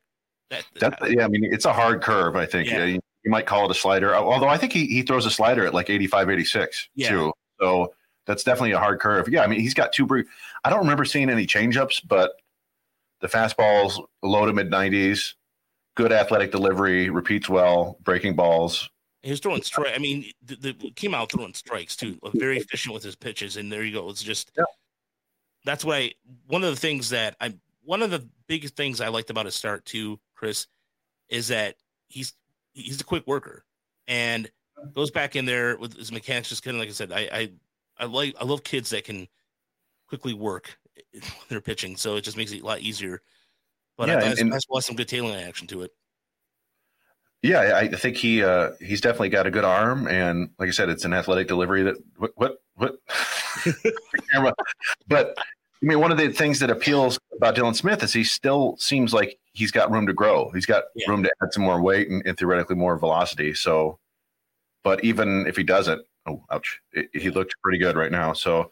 that, that yeah, I mean it's a hard curve. I think yeah. yeah you might call it a slider. Although I think he, he throws a slider at like 85, 86 yeah. too. So that's definitely a hard curve. Yeah, I mean, he's got two. Brief, I don't remember seeing any changeups, but the fastballs low to mid 90s, good athletic delivery, repeats well, breaking balls. He's throwing strike. I mean, the, the, came out throwing strikes too. Very efficient with his pitches, and there you go. It's just yeah. that's why One of the things that I. One of the biggest things I liked about his start too, Chris, is that he's he's a quick worker and goes back in there with his mechanics. Just kind of like I said, I, I, I like, I love kids that can quickly work when they're pitching. So it just makes it a lot easier. But yeah, I and, and, some good tailing action to it. Yeah, I think he uh, he's definitely got a good arm, and like I said, it's an athletic delivery. That what what what? but I mean, one of the things that appeals about Dylan Smith is he still seems like he's got room to grow. He's got yeah. room to add some more weight and, and, theoretically more velocity. So, but even if he doesn't, oh, ouch, it, he looked pretty good right now. So,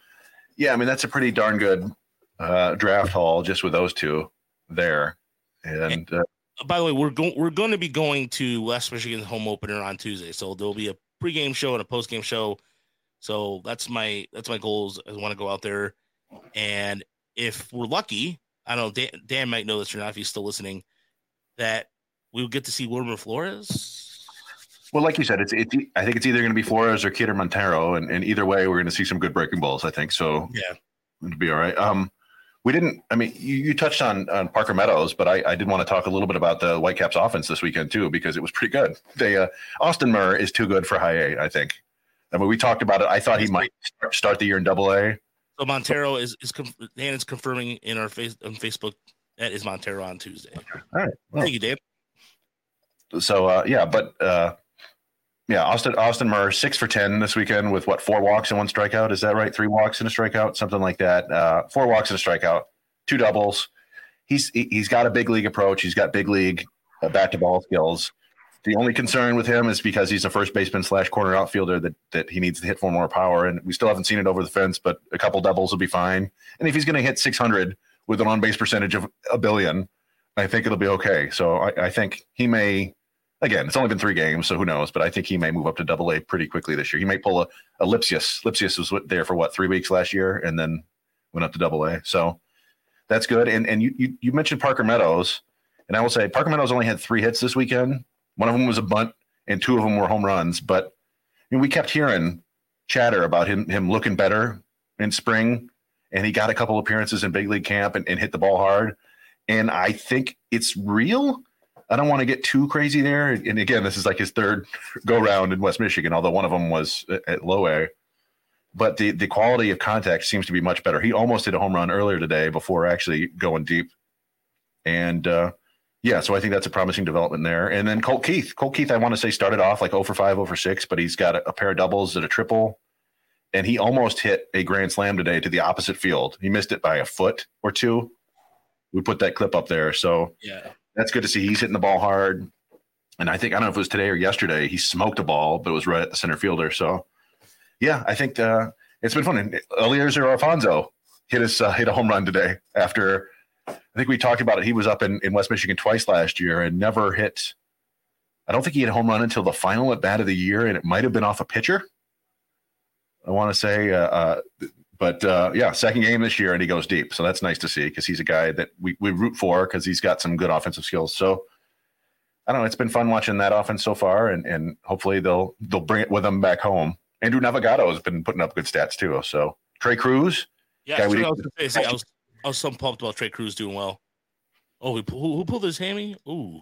yeah, I mean, that's a pretty darn good uh, draft haul just with those two there. And, uh, by the way, we're going we're going to be going to West Michigan home opener on Tuesday, so there'll be a pregame show and a postgame show. So that's my that's my goals. I want to go out there and if we're lucky, I don't know, Dan, Dan might know this or not if he's still listening, that we'll get to see Wilmer Flores. Well, like you said, it's, it's I think it's either going to be Flores or Keider Montero, and, and either way, we're going to see some good breaking balls. I think so. Yeah, it'll be all right. Um, we didn't. I mean, you, you touched on, on Parker Meadows, but I, I did want to talk a little bit about the Whitecaps offense this weekend too, because it was pretty good. They uh, Austin Murr is too good for high A. I think. I mean, we talked about it. I thought he might start the year in Double A. So Montero is is Dan is confirming in our face on Facebook that is Montero on Tuesday. All right. Well, Thank you, Dan. So uh, yeah, but uh, yeah, Austin Austin Murr six for ten this weekend with what four walks and one strikeout. Is that right? Three walks and a strikeout, something like that. Uh, four walks and a strikeout, two doubles. He's he's got a big league approach. He's got big league uh, bat to ball skills. The only concern with him is because he's a first baseman slash corner outfielder that that he needs to hit for more power, and we still haven't seen it over the fence. But a couple doubles will be fine. And if he's going to hit 600 with an on base percentage of a billion, I think it'll be okay. So I, I think he may again, it's only been three games, so who knows? But I think he may move up to double A pretty quickly this year. He may pull a, a Lipsius. Lipcius was there for what, three weeks last year and then went up to double A. So that's good. And and you, you, you mentioned Parker Meadows, and I will say Parker Meadows only had three hits this weekend. One of them was a bunt, and two of them were home runs. But I mean, we kept hearing chatter about him him looking better in spring, and he got a couple appearances in big league camp and, and hit the ball hard. And I think it's real I don't want to get too crazy there. And again, this is like his third go round in West Michigan, although one of them was at low A. But the the quality of contact seems to be much better. He almost hit a home run earlier today before actually going deep. And uh, yeah, so I think that's a promising development there. And then Colt Keith. Colt Keith, I want to say started off like 0 for 5, 0 for 6, but he's got a, a pair of doubles and a triple. And he almost hit a grand slam today to the opposite field. He missed it by a foot or two. We put that clip up there. So yeah, that's good to see. He's hitting the ball hard. And I think, I don't know if it was today or yesterday, he smoked a ball, but it was right at the center fielder. So, yeah, I think uh, it's been fun. And Eliezer Alfonzo hit his uh, hit a home run today after I think we talked about it. He was up in, in West Michigan twice last year and never hit. I don't think he hit a home run until the final at bat of the year, and it might have been off a pitcher. I want to say uh, uh, but uh, yeah, second game this year, and he goes deep. So that's nice to see because he's a guy that we, we root for because he's got some good offensive skills. So I don't know. It's been fun watching that offense so far, and and hopefully they'll they'll bring it with them back home. Andrew Navigato has been putting up good stats too. So Trey Cruz, yeah, I was, say, I was I was so pumped about Trey Cruz doing well. Oh, who, who pulled his hammy? Ooh,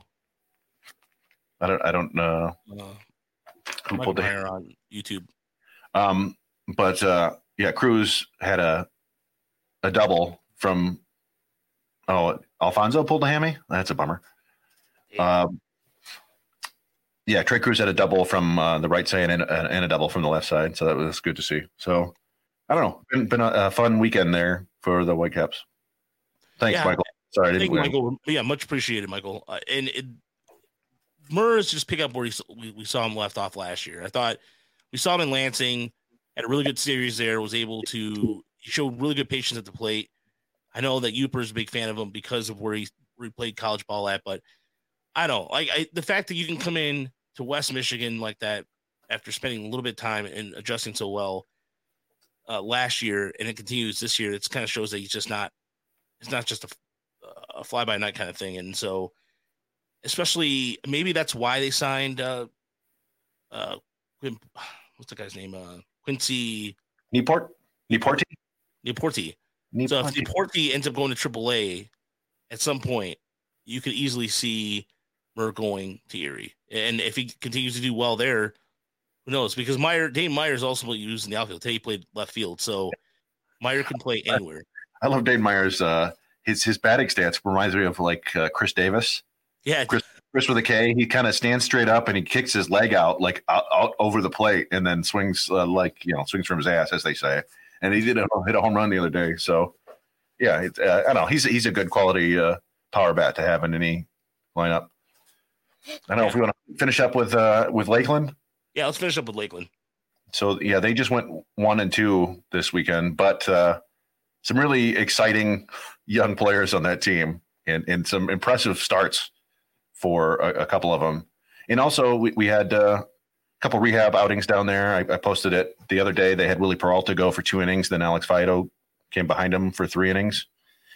I don't I don't know uh, who pulled the hammy on YouTube. Um, but uh, yeah, Cruz had a a double from oh Alfonzo pulled a hammy. That's a bummer. Yeah. Um, yeah, Trey Cruz had a double from uh, the right side and, and, a double from the left side, so that was good to see. So I don't know, been, been a, a fun weekend there for the Whitecaps. Thanks, yeah. Michael. Sorry, I didn't Thank win. Michael. Yeah, much appreciated, Michael. Uh, and it, Murs just pick up where he, we, we saw him left off last year. I thought we saw him in Lansing had a really good series there. Was able to show really good patience at the plate. I know that Uper's a big fan of him because of where he, where he played college ball at, but I don't like I, the fact that you can come in to West Michigan like that after spending a little bit of time and adjusting so well uh, last year, and it continues this year. It kind of shows that he's just not. It's not just a, a fly by night kind of thing, and so especially maybe that's why they signed. Uh, uh, what's the guy's name? Uh, Quincy Newport, Nieporte, Nieporte. So if Nieporte ends up going to AAA at some point, you could easily see Murr going to Erie, and if he continues to do well there, who knows? Because Meyer, Dane Meyer is also used in the outfield. Today he played left field, so Meyer can play anywhere. I love Dane Meyer's uh, his his batting stats reminds me of like uh, Khris Davis. Yeah, Chris Chris with a K. He kind of stands straight up and he kicks his leg out like out, out over the plate and then swings uh, like you know swings from his ass as they say. And he did a, hit a home run the other day. So yeah, it, uh, I don't know. He's he's a good quality uh, power bat to have in any lineup. I don't know if we want to finish up with uh, with Lakeland. Yeah, let's finish up with Lakeland. So yeah, they just went one and two this weekend, but uh, some really exciting young players on that team and and some impressive starts for a, a couple of them. And also, we, we had uh, a couple rehab outings down there. I, I, posted it the other day. They had Wily Peralta go for two innings, then Alex Faedo came behind him for three innings,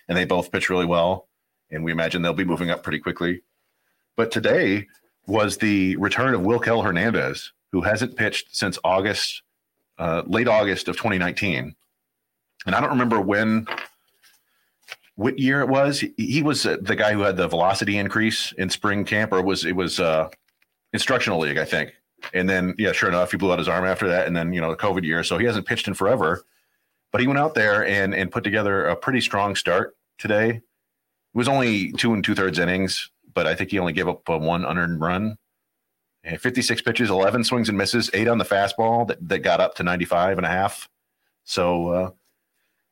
and they both pitched really well. And we imagine they'll be moving up pretty quickly. But today was the return of Wilkel Hernandez, who hasn't pitched since August, uh, late August of 2019. And I don't remember when what year it was. He was uh, the guy who had the velocity increase in spring camp, or was it was uh, instructional league, I think. And then, yeah, sure enough, he blew out his arm after that, and then you know the COVID year, so he hasn't pitched in forever. But he went out there and and put together a pretty strong start today. It was only two and two thirds innings, but I think he only gave up one unearned run. And 56 pitches, 11 swings and misses, eight on the fastball that, that got up to 95 and a half. So, uh,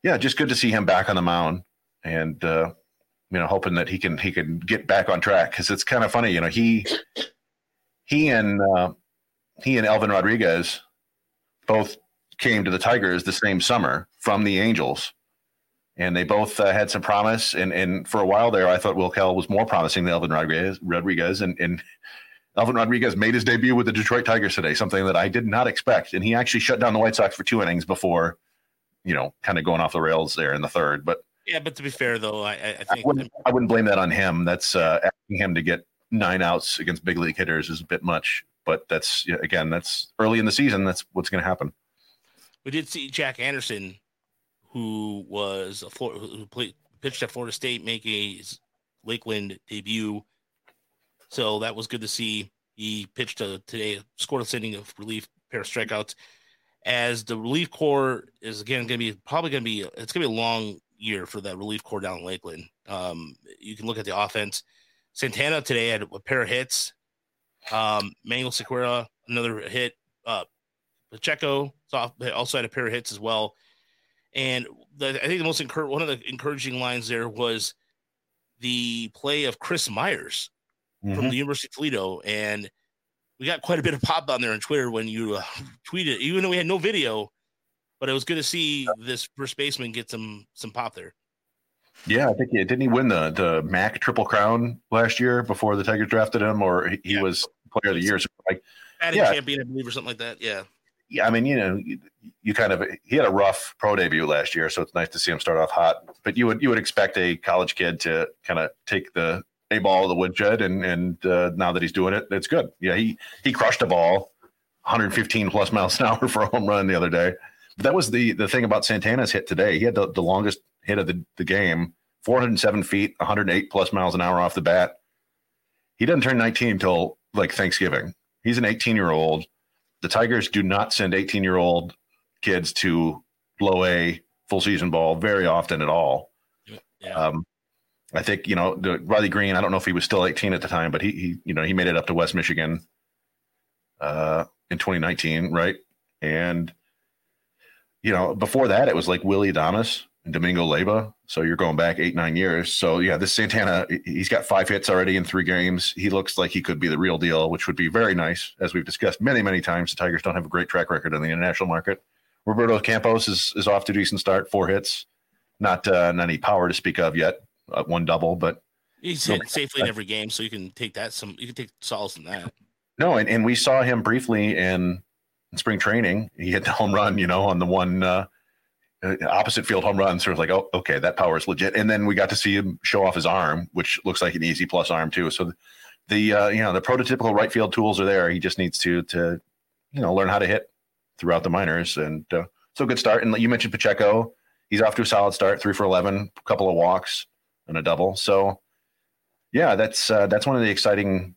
yeah, just good to see him back on the mound and, uh, you know, hoping that he can, he can get back on track. Cause it's kind of funny, you know, he, he and, uh, he and Elvin Rodriguez both came to the Tigers the same summer from the Angels and they both uh, had some promise. And and for a while there, I thought Will was more promising than Elvin Rodriguez. Rodriguez and and Elvin Rodriguez made his debut with the Detroit Tigers today, something that I did not expect. And he actually shut down the White Sox for two innings before, you know, kind of going off the rails there in the third. But yeah, but to be fair though, I, I think I wouldn't, I wouldn't, blame that on him. That's uh, asking him to get nine outs against big league hitters is a bit much. But that's again, that's early in the season. That's what's going to happen. We did see Jack Anderson who was a Florida, who played pitched at Florida State, making his Lakeland debut. So that was good to see. He pitched a, today, scored a inning of relief, pair of strikeouts. As the relief corps is again going to be probably going to be it's going to be a long year for that relief corps down in Lakeland. Um, you can look at the offense. Santana today had a pair of hits. Um, Manuel Sequeira another hit. Uh, Pacheco also had a pair of hits as well. And the, I think the most encouraging one of the encouraging lines there was the play of Chris Meyers mm-hmm. from the University of Toledo, and we got quite a bit of pop on there on Twitter when you uh, tweeted, even though we had no video. But it was good to see this first baseman get some some pop there. Yeah, I think he didn't he win the the MAC Triple Crown last year before the Tigers drafted him, or he, yeah. was Player of the Year. So like, yeah. champion, I believe, or something like that. Yeah yeah, I mean, you know, you, you, kind of he had a rough pro debut last year, so it's nice to see him start off hot. But you would you would expect a college kid to kind of take the a ball of the woodshed, and and uh, now that he's doing it, it's good. Yeah, he he crushed a ball, 115 plus miles an hour for a home run the other day. But that was the the thing about Santana's hit today. He had the, the longest hit of the, the game, 407 feet, 108 plus miles an hour off the bat. He doesn't turn 19 until like Thanksgiving. He's an 18 year old the Tigers do not send 18 year old kids to low A full season ball very often at all. Yeah. Um, I think you know the Riley Greene. I don't know if he was still 18 at the time, but he, he you know he made it up to West Michigan uh, in 2019, right? And you know before that, it was like Willy Adames and Domingo Leyba. So you're going back eight, nine years. So yeah, this Santana, he's got five hits already in three games. He looks like he could be the real deal, which would be very nice. As we've discussed many, many times, the Tigers don't have a great track record in the international market. Roberto Campos is, is off to a decent start, four hits, not uh, not any power to speak of yet, uh, one double, but he's hit safely in every game, so you can take that some you can take solace in that. No, and, and we saw him briefly in, in spring training. He hit the home run, you know, on the one uh, uh, opposite field home run. Sort of like, oh, okay, that power is legit. And then we got to see him show off his arm, which looks like an easy plus arm too. So the, the uh, you know the prototypical right field tools are there. He just needs to to you know learn how to hit throughout the minors. And uh, so good start. And you mentioned Pacheco. He's off to a solid start, three for eleven, a couple of walks and a double. So yeah, that's uh, that's one of the exciting,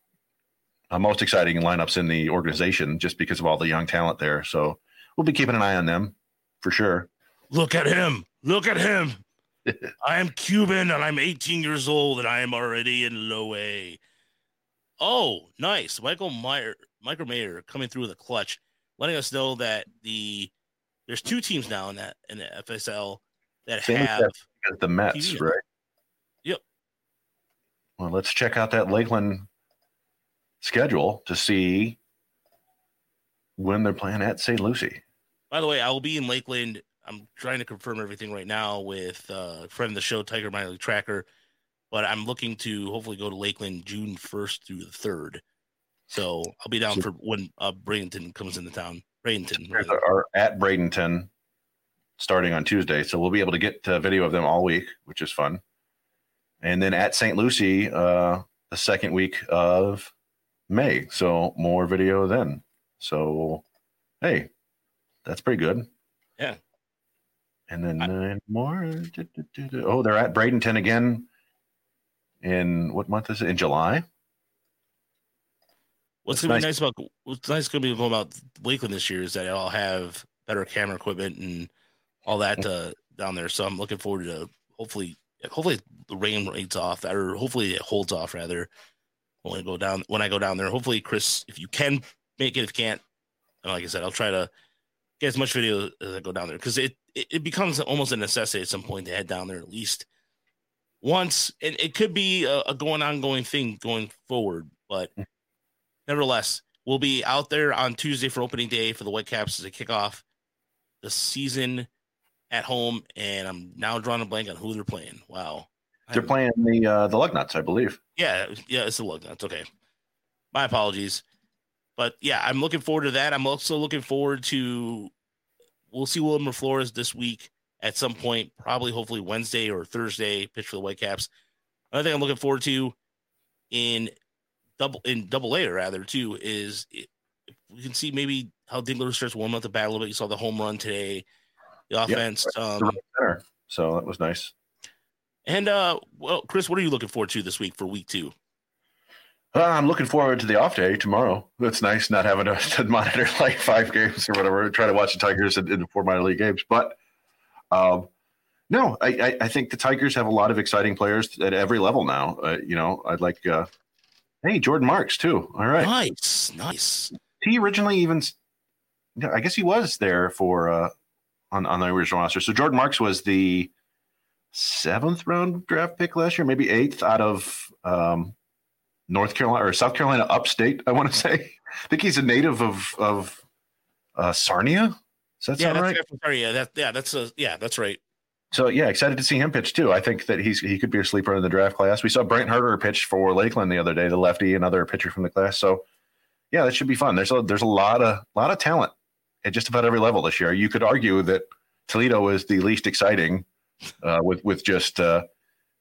uh, most exciting lineups in the organization, just because of all the young talent there. So we'll be keeping an eye on them for sure. Look at him. Look at him. I am Cuban and I'm 18 years old and I am already in low A. Oh, nice. Michael Meyer, Michael Mayer coming through with a clutch, letting us know that the there's two teams now in that in the FSL that Same have the Mets, right? Well, let's check out that Lakeland schedule to see when they're playing at St. Lucie. By the way, I will be in Lakeland I'm trying to confirm everything right now with uh, friend of the show, Tiger Minor League Tracker. But I'm looking to hopefully go to Lakeland June 1st through the 3rd. So I'll be down so, for when uh, Bradenton comes into town. Bradenton. Are at Bradenton starting on Tuesday. So we'll be able to get video of them all week, which is fun. And then at St. Lucie, uh, the second week of May. So more video then. So, hey, that's pretty good. Yeah. And then nine more. Oh, they're at Bradenton again. In what month is it? In July. What's gonna nice. be nice about what's nice gonna be about Lakeland this year is that I'll have better camera equipment and all that uh, down there. So I'm looking forward to hopefully hopefully the rain rains off or hopefully it holds off rather when I go down when I go down there. Hopefully, Chris, if you can make it, if you can't, like I said, I'll try to get as much video as I go down there because it, it, it becomes almost a necessity at some point to head down there at least once. And it could be a, a going ongoing thing going forward, but nevertheless, we'll be out there on Tuesday for opening day for the Whitecaps as they kick off the season at home. And I'm now drawing a blank on who they're playing. Wow. They're playing the uh, the Lugnuts, I believe. Yeah, yeah, it's the Lugnuts. Okay, my apologies, but yeah, I'm looking forward to that. I'm also looking forward to. We'll see Wilmer Flores this week at some point, probably hopefully Wednesday or Thursday. Pitch for the Whitecaps. Another thing I'm looking forward to in double in double A rather too is it, we can see maybe how Dingler starts warming up the bat a little bit. You saw the home run today, the offense. Yep. Um, so that was nice. And uh, well, Chris, what are you looking forward to this week for week two? Uh, I'm looking forward to the off day tomorrow. That's nice, not having to, to monitor like five games or whatever. Try to watch the Tigers in, in four minor league games, but um, no, I, I, I, think the Tigers have a lot of exciting players at every level now. Uh, you know, I'd like, uh, hey, Jordan Marks too. All right, nice, nice. He originally even, I guess he was there for uh, on on the original roster. So Jordan Marks was the seventh round draft pick last year, maybe eighth out of um, North Carolina or South Carolina upstate. I want to say. I think he's a native of of uh, Sarnia. Does that yeah, sound right? Yeah, that yeah, that's a yeah, that's right. So yeah, excited to see him pitch too. I think that he's he could be a sleeper in the draft class. We saw Brant Hurter pitch for Lakeland the other day, the lefty, another pitcher from the class. So yeah, that should be fun. There's a there's a lot of lot of talent at just about every level this year. You could argue that Toledo is the least exciting uh, with with just uh,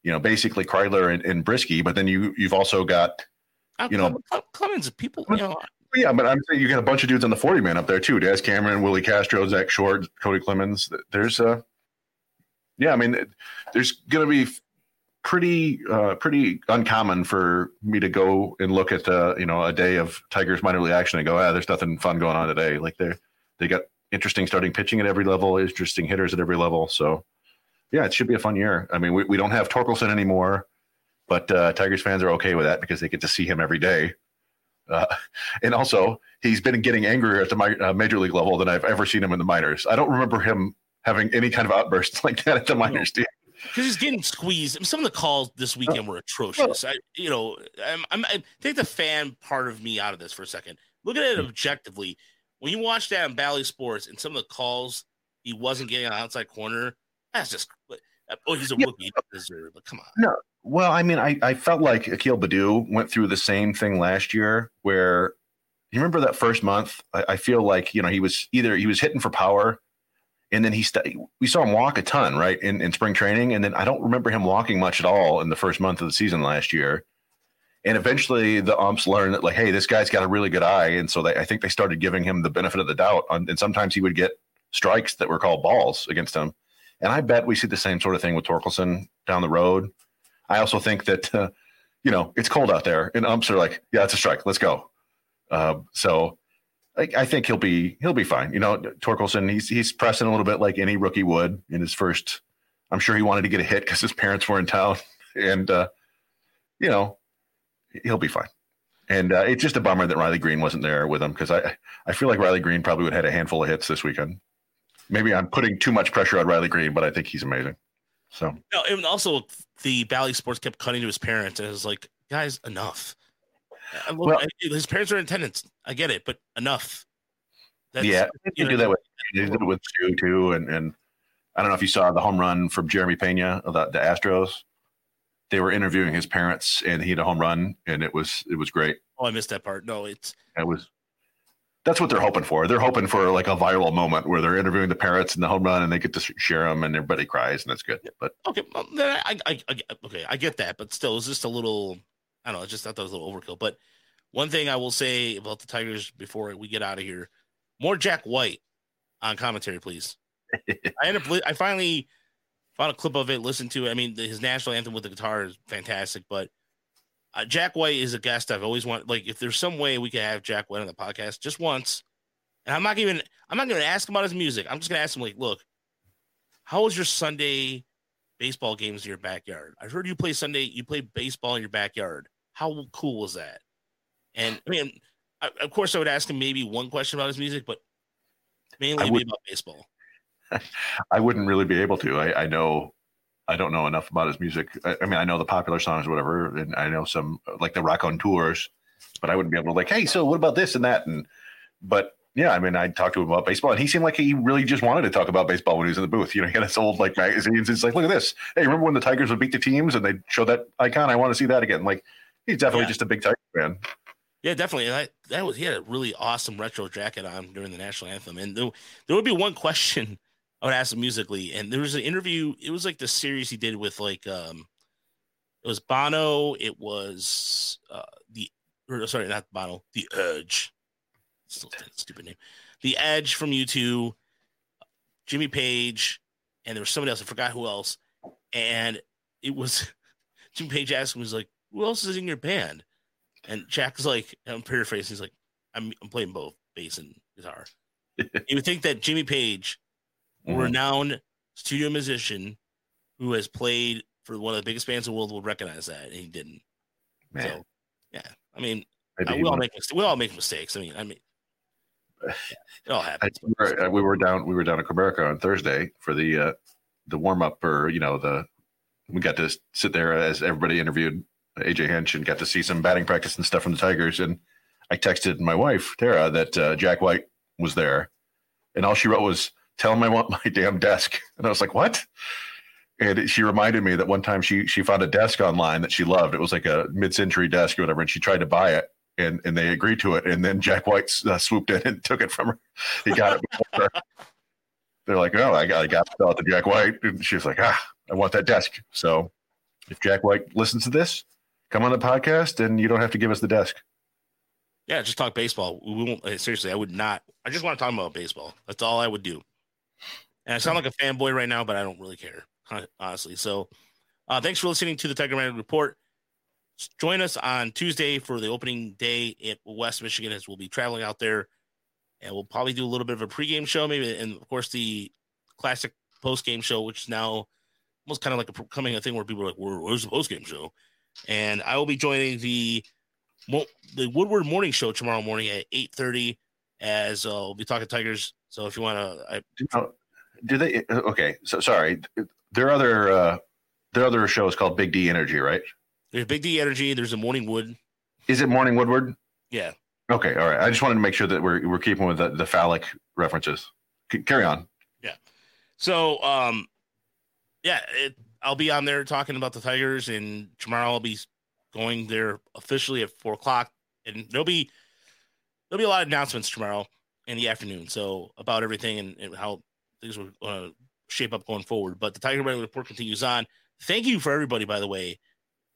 you know basically Kreidler and, and Brieske, but then you you've also got you know Clemens people. You know, yeah, but I'm saying you got a bunch of dudes on the 40 man up there too. Daz Cameron, Willi Castro, Zack Short, Kody Clemens. There's uh yeah, I mean there's gonna be pretty uh pretty uncommon for me to go and look at uh, you know, a day of Tigers minor league action and go, ah, there's nothing fun going on today. Like they're they got interesting starting pitching at every level, interesting hitters at every level. So yeah, it should be a fun year. I mean, we, we don't have Torkelson anymore, but uh, Tigers fans are okay with that because they get to see him every day. Uh, and also, he's been getting angrier at the mi- uh, major league level than I've ever seen him in the minors. I don't remember him having any kind of outbursts like that at the minors. Do Because he's getting squeezed. Some of the calls this weekend were atrocious. I, you know, I'm, I'm, I take the fan part of me out of this for a second. Look at it hmm. objectively. When you watch that on Bally Sports and some of the calls he wasn't getting on outside corner, that's just oh, he's a yeah. rookie. Deserve, but come on. No, well, I mean, I, I felt like Akil Baddoo went through the same thing last year where you remember that first month? I, I feel like, you know, he was either he was hitting for power and then he st- we saw him walk a ton, right, in, in spring training. And then I don't remember him walking much at all in the first month of the season last year. And eventually the umps learned that, like, hey, this guy's got a really good eye. And so they, I think they started giving him the benefit of the doubt. and sometimes he would get strikes that were called balls against him. And I bet we see the same sort of thing with Torkelson down the road. I also think that, uh, you know, it's cold out there and umps are like, yeah, it's a strike. Let's go. Uh, so I, I, think he'll be, he'll be fine. You know, Torkelson, he's, he's pressing a little bit like any rookie would in his first, I'm sure he wanted to get a hit because his parents were in town and, uh, you know, he'll be fine. And uh, it's just a bummer that Riley Greene wasn't there with him because I, I feel like Riley Greene probably would have had a handful of hits this weekend maybe I'm putting too much pressure on Riley Greene, but I think he's amazing. So no, and also the Bally Sports kept cutting to his parents, and it was like, guys, enough. Look, well, his parents are in attendance. I get it, but enough. That's, yeah, you do that with you did it with Stu too, and and I don't know if you saw the home run from Jeremy Pena of the, the Astros. They were interviewing his parents, and he had a home run, and it was it was great. Oh, I missed that part. No, it's it was that's what they're hoping for. They're hoping for like a viral moment where they're interviewing the parents in the home run and they get to share them and everybody cries and that's good. But okay, well, I, I, I, okay, I get that, but still, it's just a little. I don't know. I just thought that was a little overkill. But one thing I will say about the Tigers before we get out of here, more Jack White on commentary, please. I end up. I finally found a clip of it, listened to it. I mean, his national anthem with the guitar is fantastic, but uh, Jack White is a guest I've always wanted. Like, if there's some way we could have Jack White on the podcast just once, and I'm not even I'm not going to ask him about his music. I'm just going to ask him like, look, how was your Sunday baseball games in your backyard? I heard you play Sunday. You play baseball in your backyard. How cool was that? And I mean, I, of course, I would ask him maybe one question about his music, but mainly would, about baseball. I wouldn't really be able to. I, I know I don't know enough about his music. I, I, mean, I know the popular songs, or whatever, and I know some like the Raconteurs, but I wouldn't be able to like, hey, so what about this and that? And but yeah, I mean, I talked to him about baseball, and he seemed like he really just wanted to talk about baseball when he was in the booth. You know, he had his old like magazines. It's like, look at this. Hey, remember when the Tigers would beat the teams and they show that icon? I want to see that again. Like, he's definitely yeah. just a big Tiger fan. Yeah, definitely. That, that was he had a really awesome retro jacket on during the national anthem, and there, there would be one question I would ask him musically, and there was an interview. It was like the series he did with like um, it was Bono. It was uh the or, sorry, not Bono, the Edge. Still stupid name. The Edge from U2, Jimmy Page, and there was somebody else. I forgot who else. And it was Jimmy Page asked him, was like, "Who else is in your band?" And Jack's like, I'm paraphrasing. He's like, "I'm I'm playing both bass and guitar." you would think that Jimmy Page, mm-hmm. renowned studio musician who has played for one of the biggest bands in the world, would recognize that, and he didn't. Man. So, yeah, I mean, uh, we all make we all make mistakes. I mean, I mean, it all happens. we, were, uh, we were down we were down at Comerica on Thursday for the uh, the warm up or you know the we got to sit there as everybody interviewed AJ Hinch and got to see some batting practice and stuff from the Tigers. And I texted my wife Tara that uh, Jack White was there, and all she wrote was, "Tell him I want my damn desk." And I was like, "What?" And she reminded me that one time she she found a desk online that she loved. It was like a mid-century desk or whatever, and she tried to buy it, and and they agreed to it. And then Jack White uh, swooped in and took it from her. He got it. Before her. They're like, oh, I got, I got to sell it to Jack White, and she was like, ah, I want that desk. So if Jack White listens to this, come on the podcast, and you don't have to give us the desk. Yeah, just talk baseball. We won't seriously. I would not. I just want to talk about baseball. That's all I would do. And I sound like a fanboy right now, but I don't really care, honestly. So, uh, thanks for listening to the Tiger Man Report. Join us on Tuesday for the opening day at West Michigan as we'll be traveling out there. And we'll probably do a little bit of a pregame show, maybe, and of course, the classic postgame show, which is now almost kind of like a, becoming a thing where people are like, Where, where's the postgame show? And I will be joining the the Woodward Morning Show tomorrow morning at 8.30 as uh, we'll be talking Tigers. So if you want to. Do they? Okay. So sorry. There are other, uh, there are other shows called Big D Energy, right? There's Big D Energy. There's a Morning Wood. Is it Morning Woodward? Yeah. Okay. All right. I just wanted to make sure that we're we're keeping with the, the phallic references. C- carry on. Yeah. So, um, yeah, it, I'll be on there talking about the Tigers, and tomorrow I'll be going there officially at four o'clock, and there'll be there'll be a lot of announcements tomorrow in the afternoon. So about everything and, and how things will uh, shape up going forward. But the Tiger Weather Report continues on. Thank you for everybody, by the way.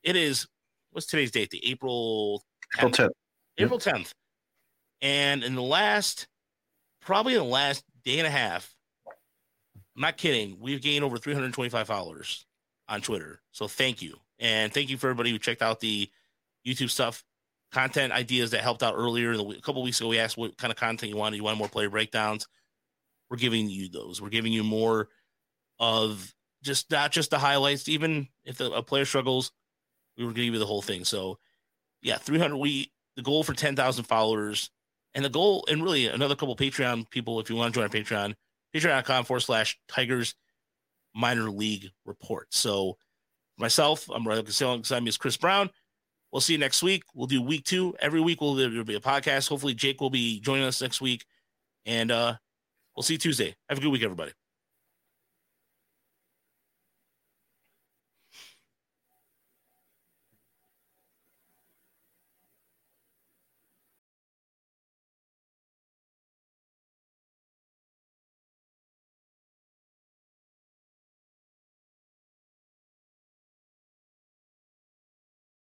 It is what's today's date? The April 10th. April 10th. April 10th. And in the last, probably in the last day and a half, I'm not kidding, we've gained over 325 followers on Twitter. So thank you. And thank you for everybody who checked out the YouTube stuff, content ideas that helped out earlier. A couple weeks ago, we asked what kind of content you wanted. You want more player breakdowns? We're giving you those. We're giving you more of just not just the highlights. Even if a player struggles, we were give you the whole thing. So, yeah, 300. We the goal for 10,000 followers, and the goal, and really another couple Patreon people. If you want to join our Patreon, patreon.com forward slash Tigers Minor League Report. So, myself, I'm Riley Casale, alongside me is Chris Brown. We'll see you next week. We'll do week two every week. We'll there'll be a podcast. Hopefully, Jake will be joining us next week, and uh, we'll see you Tuesday. Have a good week, everybody.